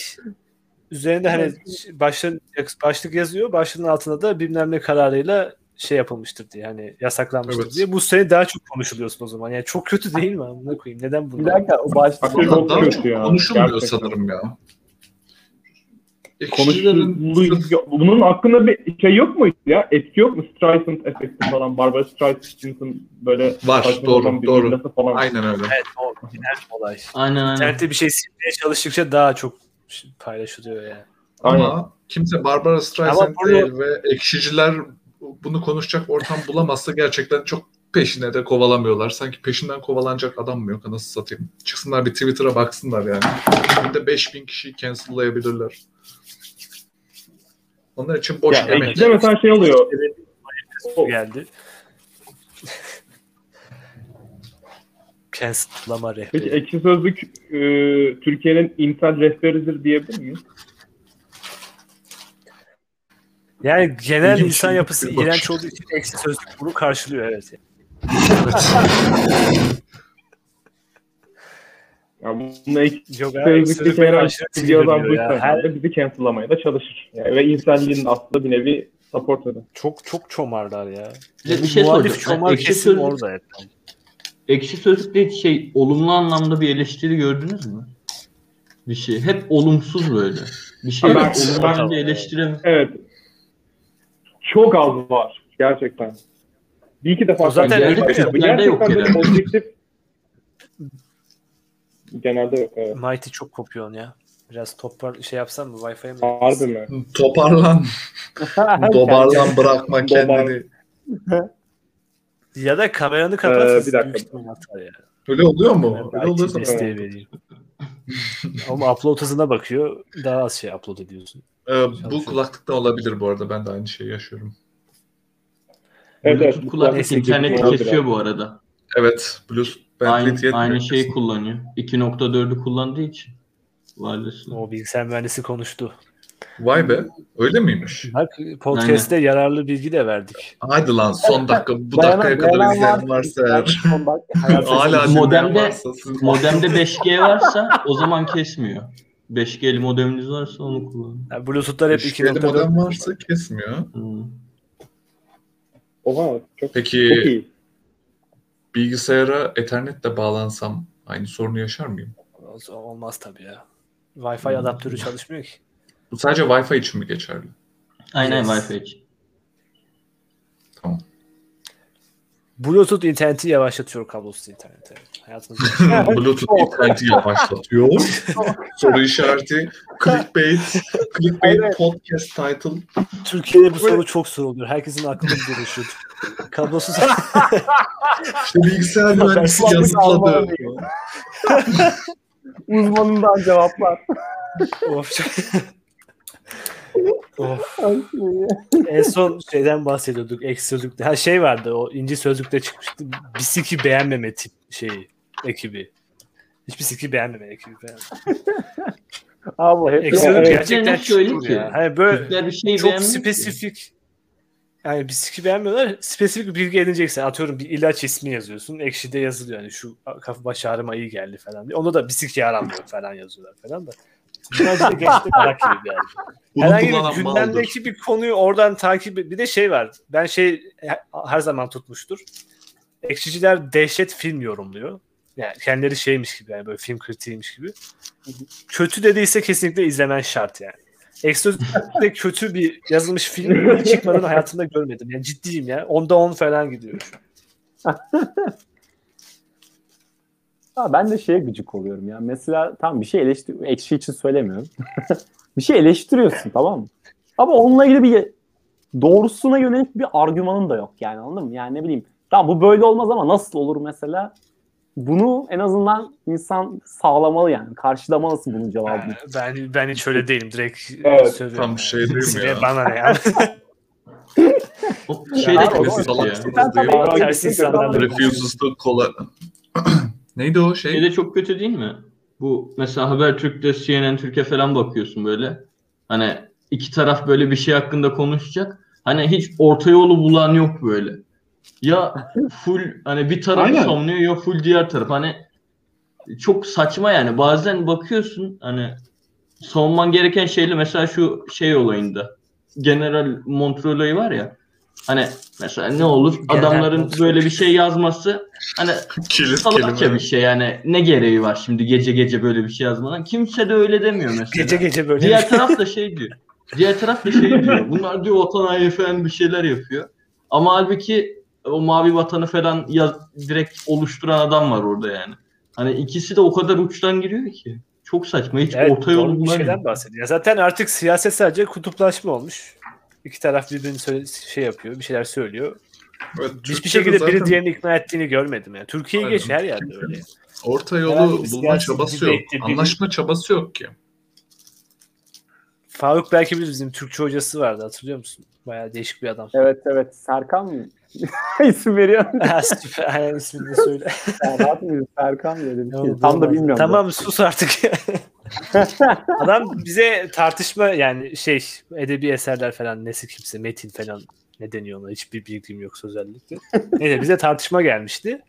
üzerinde hani başlık, başlık yazıyor. Başlığın altında da bilmem ne kararıyla şey yapılmıştır diye hani yasaklanmıştır Evet. diye. Bu sene daha çok konuşuluyorsun o zaman. Yani çok kötü değil mi? Amına koyayım. Neden bunu? Bir dakika o başlık. Daha çok konuşulmuyor sanırım ya. Konuşuluyor. Bunun hakkında bir şey yok mu ya? Etki yok mu? Streisand efekti falan. Barbara Streisand'ın böyle Var, doğru, doğru. falan. aynen öyle. Evet o genel olay. Aynen aynen. İnternette bir şey silmeye çalıştıkça daha çok paylaşılıyor yani. Aynen. Ama kimse Barbara Streisand Ama bunu- değil ve ekşiciler bunu konuşacak ortam bulamazsa gerçekten çok peşine de kovalamıyorlar. Sanki peşinden kovalanacak adam mı yok anasını satayım. Çıksınlar bir Twitter'a baksınlar yani. Şimdi 5000 kişiyi cancel'layabilirler. Onlar için boş Ya, emek. ekşide mesela şey oluyor. O- geldi. Cancel'lama Peki rehberi. ekşi sözlük e, Türkiye'nin intel rehberidir diyebilir miyiz? Yani genel İlginç insan bir yapısı iğrenç olduğu için eksi sözlük bunu karşılıyor evet. Yani bunu ekşi Yok abi, sözlükte sözlük şeyler beni aşırı bir yazan sinirleniyor buysa ya. Her, herhalde bizi cancel'lamaya da çalışır. Yani ve inselliğin aslında bir nevi support eder. çok çok çomarlar ya. Bir bir Bu şey muhalif soracağım. çomar Ekşi kesim Sözlük- orada hep. Ekşi Sözlük'te hiç şey olumlu anlamda bir eleştiri gördünüz mü? Bir şey. Hep olumsuz böyle. Bir şey Evet. olumlu eleştirem. Evet. Çok az var gerçekten. Bir iki defa O zaten öyle Bu Türklerde yok gerçekten böyle herhalde. objektif Genelde yok evet. Mighty çok kopuyorsun ya. Biraz topar şey yapsam mı? Wi-Fi'ye mi? Harbi mi? Toparlan. Dobarlan bırakma kendini. Ya da kameranı kapat. Ee, bir bir dakika. dakika. Atar ya. Öyle oluyor mu? Öyle oluyorsa desteği vereyim. Ama upload hızına bakıyor. Daha az şey upload ediyorsun. Ee, bu kulaklıktan olabilir bu arada. Ben de aynı şeyi yaşıyorum. Evet, evet. Bluetooth kulaklık Neyse, interneti gidiyor. kesiyor bu arada. Evet. Bluetooth Aynı, aynı şeyi kullanıyor. 2.4'ü kullandığı için. Wireless'lı. O bilgisayar mühendisi konuştu. Vay be. Öyle miymiş? Bak podcast'te yararlı bilgi de verdik. Haydi lan son dakika. Bu Dayanan- dakikaya kadar dayanan izleyen varsa eğer. Hala. Modemde- varsa Modemde 5G varsa o zaman kesmiyor. 5G'li modeminiz varsa onu kullanın. Yani Bluetooth'lar hep Müşteride 2.4. modem varsa kesmiyor. Hmm. Oha çok, çok Peki iyi. bilgisayara ethernetle bağlansam aynı sorunu yaşar mıyım? Olmaz tabii ya. Wi-Fi adaptörü çalışmıyor ki. Bu sadece Wi-Fi için mi geçerli? Aynen Yes. Wi-Fi için. Bluetooth interneti yavaşlatıyor kablosuz internete. Hayatımızda Bluetooth interneti yavaşlatıyor. Soru işareti. Clickbait. Clickbait Evet. podcast title. Türkiye'de bu soru çok soruluyor. Herkesin aklında bir dolaşıyor. Kablosuz İşte bilgisayar mühendisi yazıkladı. Uzmanından cevaplar. of. of. En son şeyden bahsediyorduk. Ek sözlükte. Ha şey vardı o inci sözlükte çıkmıştı. Bisiki beğenmeme tip şeyi ekibi. Hiçbir siki beğenmeme ekibi. Beğenmeme. Abi hep sözlük Evet. gerçekten şöyle ki, ya. Hani böyle bir şey çok beğenmiyor ki. spesifik yani bir siki beğenmiyorlar. Spesifik bir bilgi edineceksin. Atıyorum bir ilaç ismi yazıyorsun. Ekşide yazılıyor. Yani şu kafa baş ağrıma iyi geldi falan diye. Onda da bir siki yaramıyor falan yazıyorlar falan da. Bence geçti merak ediyorum yani. Bunu Herhangi bir gündemdeki bir konuyu oradan takip bir de şey var. Ben şey her zaman tutmuştur. Ekşiciler dehşet film yorumluyor. Yani kendileri şeymiş gibi yani böyle film kritiğiymiş gibi. Kötü dediyse kesinlikle izlemen şart yani. Ekstra kötü bir yazılmış film çıkmadan hayatımda görmedim. Yani ciddiyim ya. Onda 10 falan gidiyor. Ha, ben de şeye gıcık oluyorum ya. Mesela tam bir şey eleştir ekşi için söylemiyorum. bir şey eleştiriyorsun tamam mı? Ama onunla ilgili bir doğrusuna yönelik bir argümanın da yok yani anladın mı? Yani ne bileyim tamam bu böyle olmaz ama nasıl olur mesela? Bunu en azından insan sağlamalı yani. Karşılamalısın bunun cevabını. Ben ben hiç öyle değilim. Direkt Evet, söylüyorum. tam şey değil mi ya? Bana ne ya? O şey de tabii Refuses to colla... Neydi o Şey şey? de çok kötü değil mi? Bu mesela Habertürk'te CNN Türkiye falan bakıyorsun böyle. Hani iki taraf böyle bir şey hakkında konuşacak. Hani hiç orta yolu bulan yok böyle. Ya full hani bir tarafı Aynen. savunuyor ya full diğer taraf. Hani çok saçma yani. Bazen bakıyorsun hani savunman gereken şeyle mesela şu şey olayında. General Montreux olayı var ya. Hani mesela ne olur General adamların Montreux. böyle bir şey yazması hani salakça kelime. bir şey yani ne gereği var şimdi gece gece böyle bir şey yazmadan kimse de öyle demiyor mesela. gece gece böyle. Diğer taraf da şey diyor. Diğer taraf da şey diyor. Bunlar diyor vatan haini falan bir şeyler yapıyor. Ama halbuki o mavi vatanı falan yaz, direkt oluşturan adam var orada yani. Hani ikisi de o kadar uçtan giriyor ki. Çok saçma. Hiç Evet, orta yolu bulamıyor. şeyden bahsediyor. Zaten artık siyaset sadece kutuplaşma olmuş. İki taraf birbirini söyle, şey yapıyor, bir şeyler söylüyor. Evet, Hiçbir Türkiye'de şekilde biri zaten diğerini ikna ettiğini görmedim yani. Türkiye Aynen. geç her yerde öyle. Orta Herhangi yolu bulma çabası yok. biri- Anlaşma çabası yok ki. Faruk belki bizim Türkçe hocası vardı hatırlıyor musun? Bayağı değişik bir adam. Evet evet. Serkan mı? İsim veriyor. Ha, süper. Aynen ismini de söyle. Serhat mı? Serkan mı? Öyle bir şey. Tam da bilmiyorum. Tamam sus artık. Adam bize tartışma yani şey edebi eserler falan nesi kimse metin falan ne deniyor ona hiçbir bilgim yok özellikle. Neyse bize tartışma gelmişti.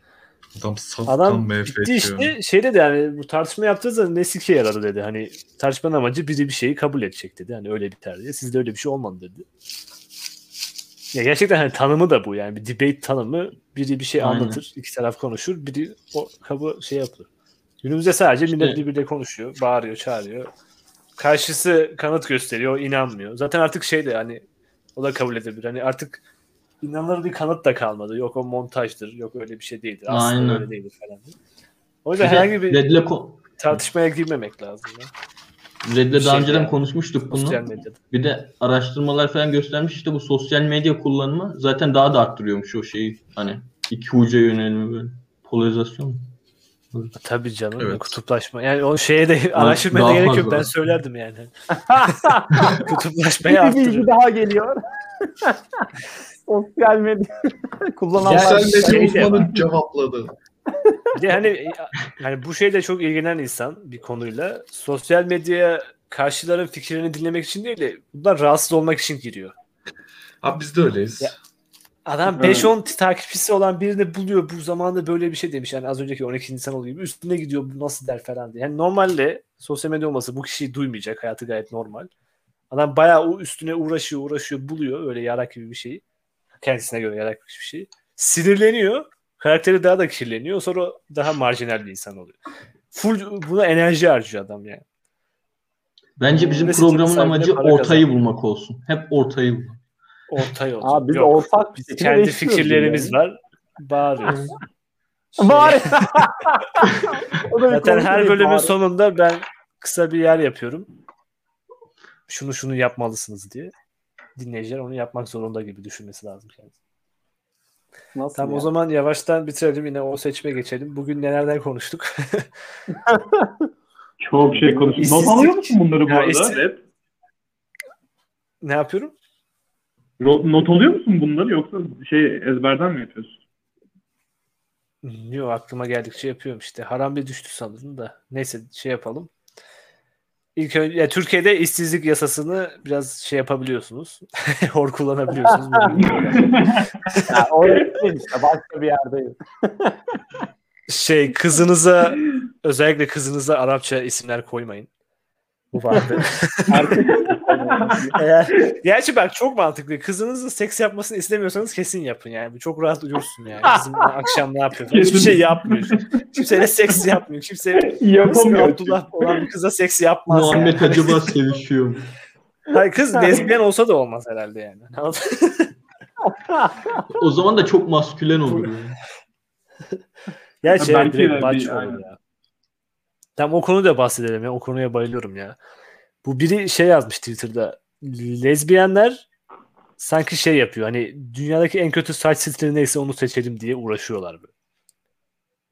Adam saf Adam diyor. işte şey dedi yani bu tartışma yaptığınız zaman ne sikeye yaradı dedi. Hani tartışmanın amacı biri bir şeyi kabul edecek dedi. Hani öyle biter diye. Sizde öyle bir şey olmadı dedi. Ya gerçekten hani tanımı da bu yani bir debate tanımı biri bir şey Aynen. anlatır, iki taraf konuşur, biri o kabul şey yapıyor. Günümüzde sadece İşte- millet birbiriyle konuşuyor, bağırıyor, çağırıyor. Karşısı kanıt gösteriyor, inanmıyor. Zaten artık şey de hani o da kabul edebilir. Hani artık inanılır bir kanıt da kalmadı. Yok o montajdır, yok öyle bir şey değildir. Aslında Aynen. öyle değildir falan. O yüzden herhangi bir tartışmaya girmemek lazım. Ya. Red'le Şey daha önceden yani, konuşmuştuk bunu. Sosyal medyada. Bir de araştırmalar falan göstermiş işte bu sosyal medya kullanımı zaten daha da arttırıyormuş o şeyi. Hani iki uca yönelimi böyle. Polarizasyon. Tabii canım. Evet. Kutuplaşma. Yani o şeye de araştırmaya da gerek yok. Ben söylerdim yani. Kutuplaşmayı Bir bilgi daha geliyor. Sosyal medya kullananlar. Sosyal şey medya de uzmanı cevapladı. Bir de hani hani bu şeyle çok ilgilenen insan bir konuyla sosyal medyaya karşıların fikirlerini dinlemek için değil de bundan rahatsız olmak için giriyor. Abi biz de öyleyiz. Ya, Adam Evet. 5-10 takipçisi olan birini buluyor. Bu zamanda böyle bir şey demiş. Yani az önceki 12 insan olduğu gibi üstüne gidiyor. Bu nasıl der falan diye. Yani normalde sosyal medya olması bu kişiyi duymayacak. Hayatı gayet normal. Adam bayağı o üstüne uğraşıyor, uğraşıyor, buluyor öyle yarak gibi bir şeyi. Kendisine göre yarak gibi bir şeyi. Sinirleniyor. Karakteri daha da kirleniyor. Sonra daha marjinal bir insan oluyor. Full buna enerji harcıyor adam yani. Bence bizim Ve programın amacı ortayı kazanmak. bulmak olsun. Hep ortayı bulmak. Orta yol. Abi biz Yok. ortak Biz kendi fikirlerimiz yani. var. Bağırıyoruz. Şey- Zaten her bölümün bari. sonunda ben kısa bir yer yapıyorum. Şunu şunu yapmalısınız diye. Dinleyiciler onu yapmak zorunda gibi düşünmesi lazım kendisi. Nasıl Tamam ya? o zaman yavaştan bitirelim yine o seçme geçelim. Bugün nelerden konuştuk? Çok şey konuştuk. Not alıyor musun bunları bu Ya arada? işsiz- Red? ne yapıyorum? Not alıyor musun bunları yoksa şey ezberden mi yapıyorsun? Yok aklıma geldikçe yapıyorum işte. Haram bir düştü sanırım da. Neyse şey yapalım. İlk önce ya Türkiye'de işsizlik yasasını biraz şey yapabiliyorsunuz. Hor kullanabiliyorsunuz. Ya, işte başka bir yerdeyiz. şey kızınıza özellikle kızınıza Arapça isimler koymayın. Bu vardı. Eğer, gerçi bak çok mantıklı. Kızınızın seks yapmasını istemiyorsanız kesin yapın yani. Bu çok rahat uyursun yani. Kızım akşam ne yapıyor? falan. Hiçbir şey yapmıyor. Kimseyle seks yapmıyor. Kimse Yapamıyor. Abdullah olan bir kıza seks yapmaz. yani. Muhammed acaba sevişiyor mu? Hayır kız lezbiyen olsa da olmaz herhalde yani. O zaman da çok maskülen olur. yani. Evet, belki direkt bir- olur ya. Tam o konuda da bahsedelim ya. O konuya bayılıyorum ya. Bu biri şey yazmış Twitter'da. Lezbiyenler sanki şey yapıyor. Hani dünyadaki en kötü saç stili neyse onu seçelim diye uğraşıyorlar böyle.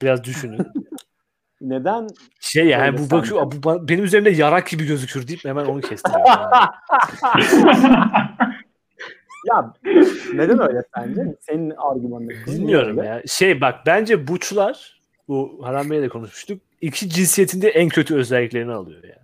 Biraz düşünün. Neden? Şey yani Öyle bu bakıyor bu ba- benim üzerimde yarak gibi gözükür deyip hemen onu kestiriyor. Ya neden öyle sence? Senin argümanın. Bilmiyorum ya. Şey bak bence buçlar bu Haram Bey'le de konuşmuştuk. İki cinsiyetinde en kötü özelliklerini alıyor yani.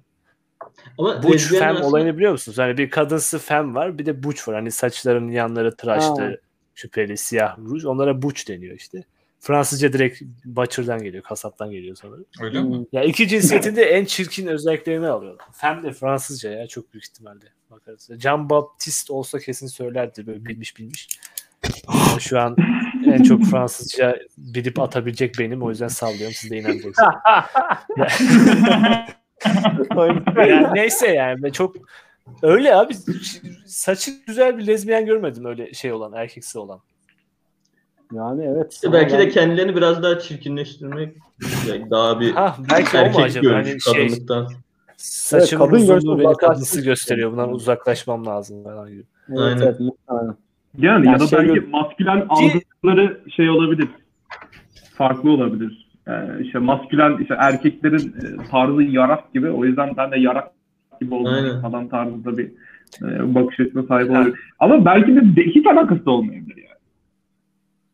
Ama Buç fem aslında- olayını biliyor musunuz? Hani bir kadınsı fem var bir de buç var. Hani saçlarının yanları tıraşlı, Ha. şüpheli, siyah ruj. Onlara buç deniyor işte. Fransızca direkt butcher'dan geliyor, kasaptan geliyor sanırım. Öyle mi? Ya iki cinsiyetinde en çirkin özelliklerini alıyorlar. Fem de Fransızca ya çok büyük ihtimalle. Bakarız. Jean Baptiste olsa kesin söylerdi böyle bilmiş bilmiş. Ama şu an en çok Fransızca bilip atabilecek benim o yüzden sallıyorum siz de inanacaksınız. yani neyse yani çok öyle abi saçı güzel bir lezbiyen görmedim öyle şey olan erkeksi olan. yani evet. İşte belki de kendilerini biraz daha çirkinleştirmek yani daha bir Ha belki erkek acaba görmüş hani şey kadınlıktan. saçımın Evet, kadın uzunluğu beni kadınsı gösteriyor. Bundan uzaklaşmam lazım falan gibi. Evet, Aynen. evet. Yani Ya ya da şey belki gör- maskülen algıları şey olabilir. Farklı olabilir. Yani işte maskülen işte erkeklerin e, tarzı yarak gibi. O yüzden ben de yarak gibi Aynen. falan tarzında bir e, bakış açısına sahip olabilir. Ama belki de, de hiç alakası da olmayabilir yani.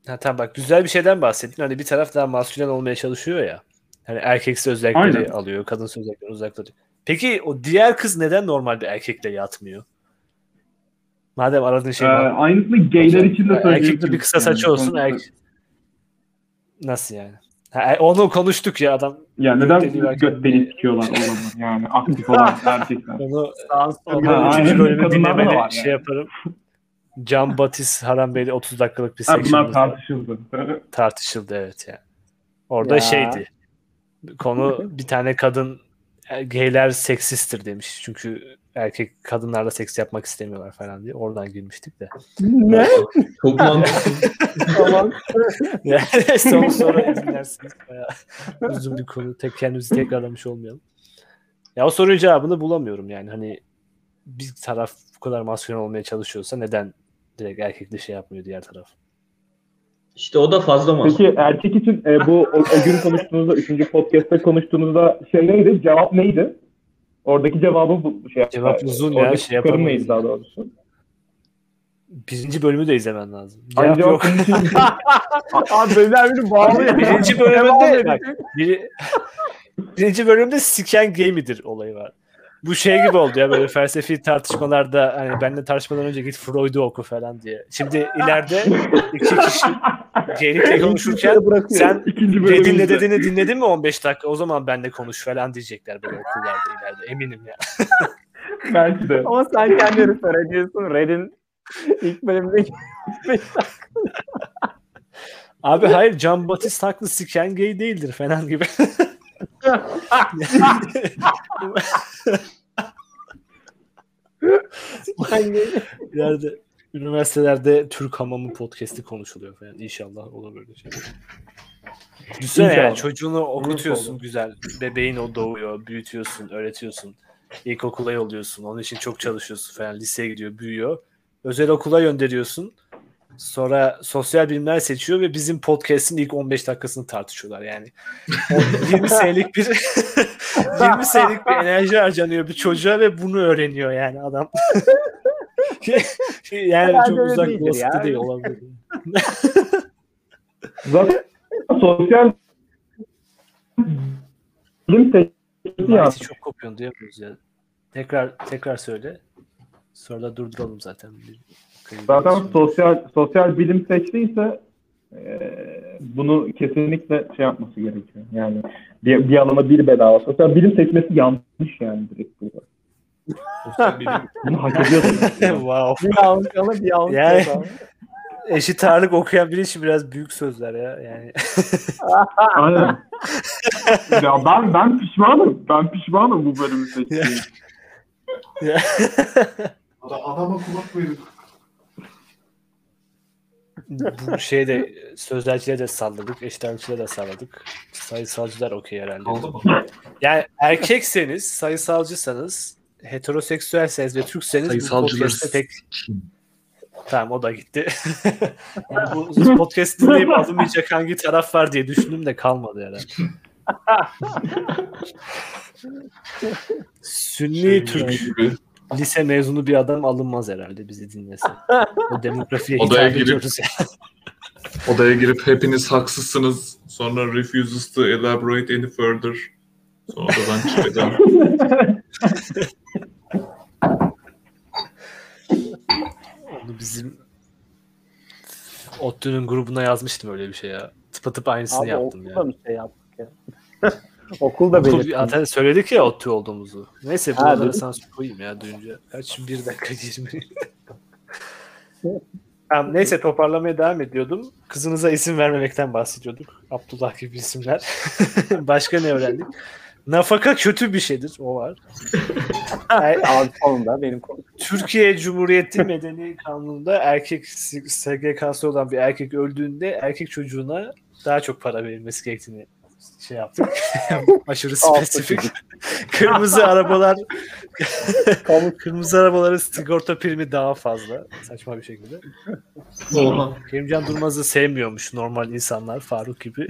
Ha tamam bak güzel bir şeyden bahsettin. Hani bir taraf daha maskülen olmaya çalışıyor ya. Hani erkeksi özellikleri Aynen. alıyor, kadınsı özellikleri uzaklatıyor. Peki o diğer kız neden normal bir erkekle yatmıyor? Madem aradığın şey Ee, var. aynısını gayler için de Erkekli söyleyebiliriz. bir kısa saçı Yani olsun. erkek... Nasıl yani? Ha, e, onu konuştuk ya adam. Yani Göt neden göt deliği sikiyorlar o zaman? Yani aktif olan erkekler. Onu Sağ üçüncü bölümü dinlemeni var şey yani. yaparım. Can Batis Haram Bey'le 30 dakikalık bir Ha, bunlar tartışıldı. tartışıldı evet yani. Orada Ya. şeydi. Konu bir tane kadın e, gayler seksistir demiş. Çünkü erkek kadınlarla seks yapmak istemiyorlar falan diye. Oradan girmiştik de. ne? Çok mantıklı. Tamam. Yani neyse onu sonra dinlersiniz. Bayağı uzun bir konu. Tek kendimizi tekrarlamış olmayalım. Ya o sorunun cevabını bulamıyorum yani. Hani bir taraf bu kadar maskülen olmaya çalışıyorsa neden direkt erkekle şey yapmıyor diğer taraf? İşte o da fazla mas. Peki erkek için e, bu o, o gün konuştuğunuzda, üçüncü podcast'ta konuştuğunuzda şey neydi? Cevap neydi? Oradaki cevabı bu şey. Cevap uzun ya, şey yapamayız daha doğrusu? Birinci bölümü de izlemen lazım. Aynı Cevap yok. bunun için Abi beyler beni bağlıyor. Birinci edin. bak, biri, birinci bölümde siken gay midir olayı var. Bu şey gibi oldu ya böyle felsefi tartışmalarda hani benimle tartışmadan önce git Freud'u oku falan diye. Şimdi ileride iki kişi gaylikle konuşurken sen Red'in ne dediğini dinledin mi 15 dakika o zaman benle konuş falan diyecekler böyle okullarda ileride eminim ya. Belki de. Ama sen kendini söylediyorsun. Red'in ilk bölümde Abi hayır Can Batist haklı siken gay değildir falan gibi. İleride üniversitelerde Türk Hamamı podcast'i konuşuluyor falan. İnşallah olur böyle şey. Düşünsene yani çocuğunu okutuyorsun güzel. Bebeğin o doğuyor, büyütüyorsun, öğretiyorsun. İlkokula yolluyorsun. Onun için çok çalışıyorsun falan. Liseye gidiyor, büyüyor. Özel okula gönderiyorsun. Sonra sosyal bilimler seçiyor ve bizim podcast'in ilk 15 dakikasını tartışıyorlar yani. O 20 senelik bir 20 senelik bir enerji harcanıyor bir çocuğa ve bunu öğreniyor yani adam. yani Herhalde çok uzak bir ya. değil olabilir. Zaten sosyal bilim yazmış. çok kopuyorsun duyamıyoruz ya. Tekrar tekrar söyle. Sonra da durduralım zaten. Zaten sosyal sosyal bilim seçtiyse e, bunu kesinlikle şey yapması gerekiyor. Yani bir, bir alana bir bedava. Sosyal bilim seçmesi yanlış yani direkt burada. Sosyal bilim Bunu hak ediyorsun. wow. bir yanlış alır bir yanlış yani... Eşit ağırlık okuyan biri için biraz büyük sözler ya. Yani Aynen. ya ben ben pişmanım. Ben pişmanım bu bölümü seçtiğim. Adama kulak verin. bu şeyde sözlerciliğe de salladık, eşit ağırlıkçıya da salladık. Sayısalcılar okey herhalde. Kaldı mı? Yani erkekseniz, sayısalcısanız, heteroseksüelseniz ve Türkseniz bu Sayısalcıları podcast'te pek Tamam o da gitti. yani bu podcast dinleyip alınmayacak hangi taraf var diye düşündüm de kalmadı herhalde. Sünni Türk gibi. Lise mezunu bir adam alınmaz herhalde bizi dinlese. O demografiye Odaya hitap girip- ediyoruz. Odaya girip hepiniz haksızsınız. Sonra refuses to elaborate any further. Sonra odadan çıkacağım. Onu bizim ODTÜ'nün grubuna yazmıştım öyle bir şey ya. Tıpatıp aynısını Abi yaptım ya. bir şey yaptık ya. okulda Okul, belirttim. zaten söyledik ya ODTÜ olduğumuzu. Neyse Ha, dedik. sansür koyayım ya duyunca. Kaç bir dakika 20. Tamam, neyse toparlamaya devam ediyordum. Kızınıza isim vermemekten bahsediyorduk. Abdullah gibi isimler. Başka ne öğrendik? Nafaka kötü bir şeydir. O var. Abi sonunda benim konu. Türkiye Cumhuriyeti Medeni Kanunu'nda erkek SGK'sı olan bir erkek öldüğünde erkek çocuğuna daha çok para verilmesi gerektiğini şey yaptık. Aşırı spesifik. Kırmızı arabalar Kamu kırmızı arabaların sigorta primi daha fazla. Saçma bir şekilde. Kerimcan Durmaz'ı sevmiyormuş normal insanlar Faruk gibi.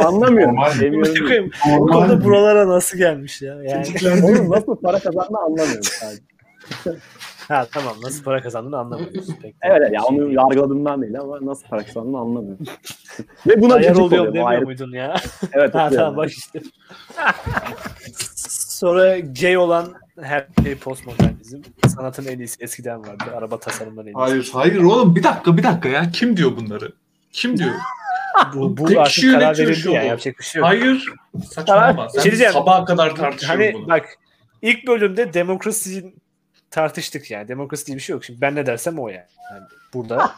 anlamıyorum. Bu konuda buralara nasıl gelmiş ya? Yani Oğlum nasıl para kazandığını anlamıyorum sadece. Ha tamam nasıl para kazandığını anlamıyoruz. Peki. Evet ya onu yargıladığımdan değil ama nasıl para kazandığını anlamıyorum. Ve buna Ayar gıcık oluyor demiyor ayrı- muydun ya? Evet. ha tamam bak işte. Sonra gay olan her şey postmodernizm. Sanatın en iyisi eskiden vardı. Araba tasarımından en iyisi. Hayır, hayır oğlum bir dakika bir dakika ya. Kim diyor bunları? Kim diyor? Bu, bu Tek artık karar verildi ya. Yapacak bir şey yok. Hayır. Saçmalama. Şey Sen diyeceğim. sabaha kadar tartışıyorsun Hani bunu. bak ilk bölümde demokrasi tartıştık yani. Demokrasi diye bir şey yok. Şimdi ben ne dersem o yani. yani burada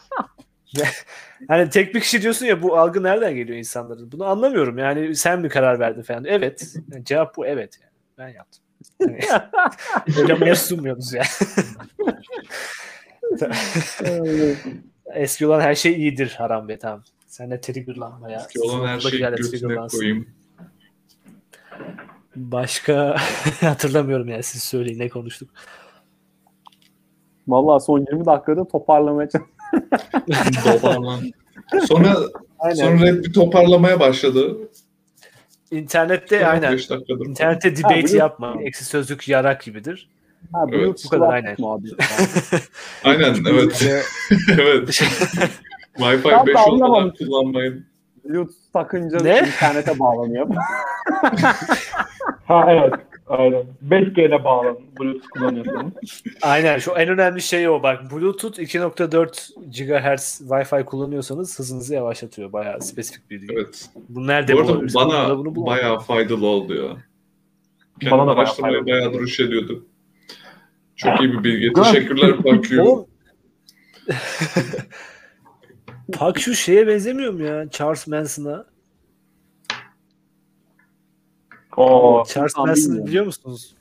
hani tek bir kişi diyorsun ya bu algı nereden geliyor insanların? Bunu anlamıyorum. Yani sen mi karar verdin falan. Evet. Yani cevap bu evet yani. Ben yaptım. Yani, Oylamaya sunmuyoruz yani. Eski olan her şey iyidir Haram Bey tamam. Sen de triggerlanma ya. Ki olan her şeyi götüne koyayım. Başka hatırlamıyorum yani siz söyleyin ne konuştuk. Vallahi son 20 dakikada toparlamaya. Toparlan. Sonra Aynen. sonra hep bir toparlamaya başladı. İnternette Son aynen. 15 dakikadır. İnternette debate biliyorum. yapma. Eksi sözlük yarak gibidir. Ha, Evet, Bluetooth bu kadar, aynen. Aynen evet. evet. Wi-Fi Tam da 5 olmadan kullanmayın. Bluetooth takınca Ne? internete bağlanıyor. Ha evet. Aynen. 5G'de bağlan. Bluetooth kullanıyorsanız. aynen şu en önemli şey o bak. Bluetooth 2.4 GHz Wi-Fi kullanıyorsanız hızınızı yavaşlatıyor. Bayağı spesifik bir bilgi. Evet. Bu nerede Bu arada bulabilirsin? Bana bunu bulamadım. bayağı faydalı oldu ya. Bana Kendim da bayağı araştırmaya bayağı duruş ediyordum. Çok iyi bir bilgi. Teşekkürler. Oğlum. Pak şu şeye benzemiyor mu ya? Charles Manson'a. Oo. Charles Manson'ı biliyor musunuz?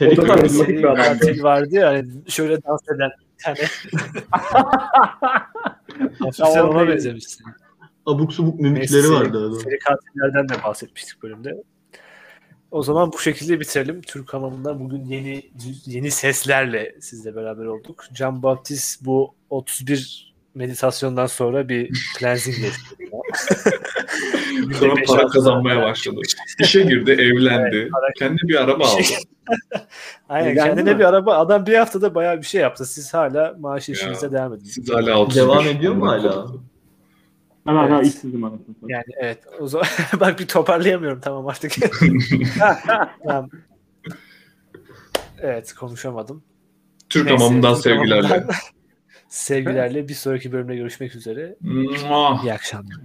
O da bir Seri adam. katil vardı ya hani şöyle dans eden bir tane. Tamam, ona benzemişsin. Abuk subuk mimikleri vardı adam. Seri katillerden de bahsetmiştik bölümde. O zaman bu şekilde bitirelim. Türk hamamında bugün yeni yeni seslerle sizle beraber olduk. Can Baptist bu 31 meditasyondan sonra bir cleansing geçti. Sonra para kazanmaya başladı. İşe girdi, evlendi. para- Kendi bir araba aldı. Aynen Evlendi kendine mi? bir araba. Adam bir haftada bayağı bir şey yaptı. Siz hala maaş Ya. işinize devam edin. Siz hala 31. Devam ediyor mu hala? Ben hala Evet. işsizim anasını. Yani evet. O zaman bak bir toparlayamıyorum tamam artık. tamam. Evet konuşamadım. Türk Neyse, hamamından sevgilerle. Sevgilerle bir sonraki bölümde görüşmek üzere. İyi akşamlar.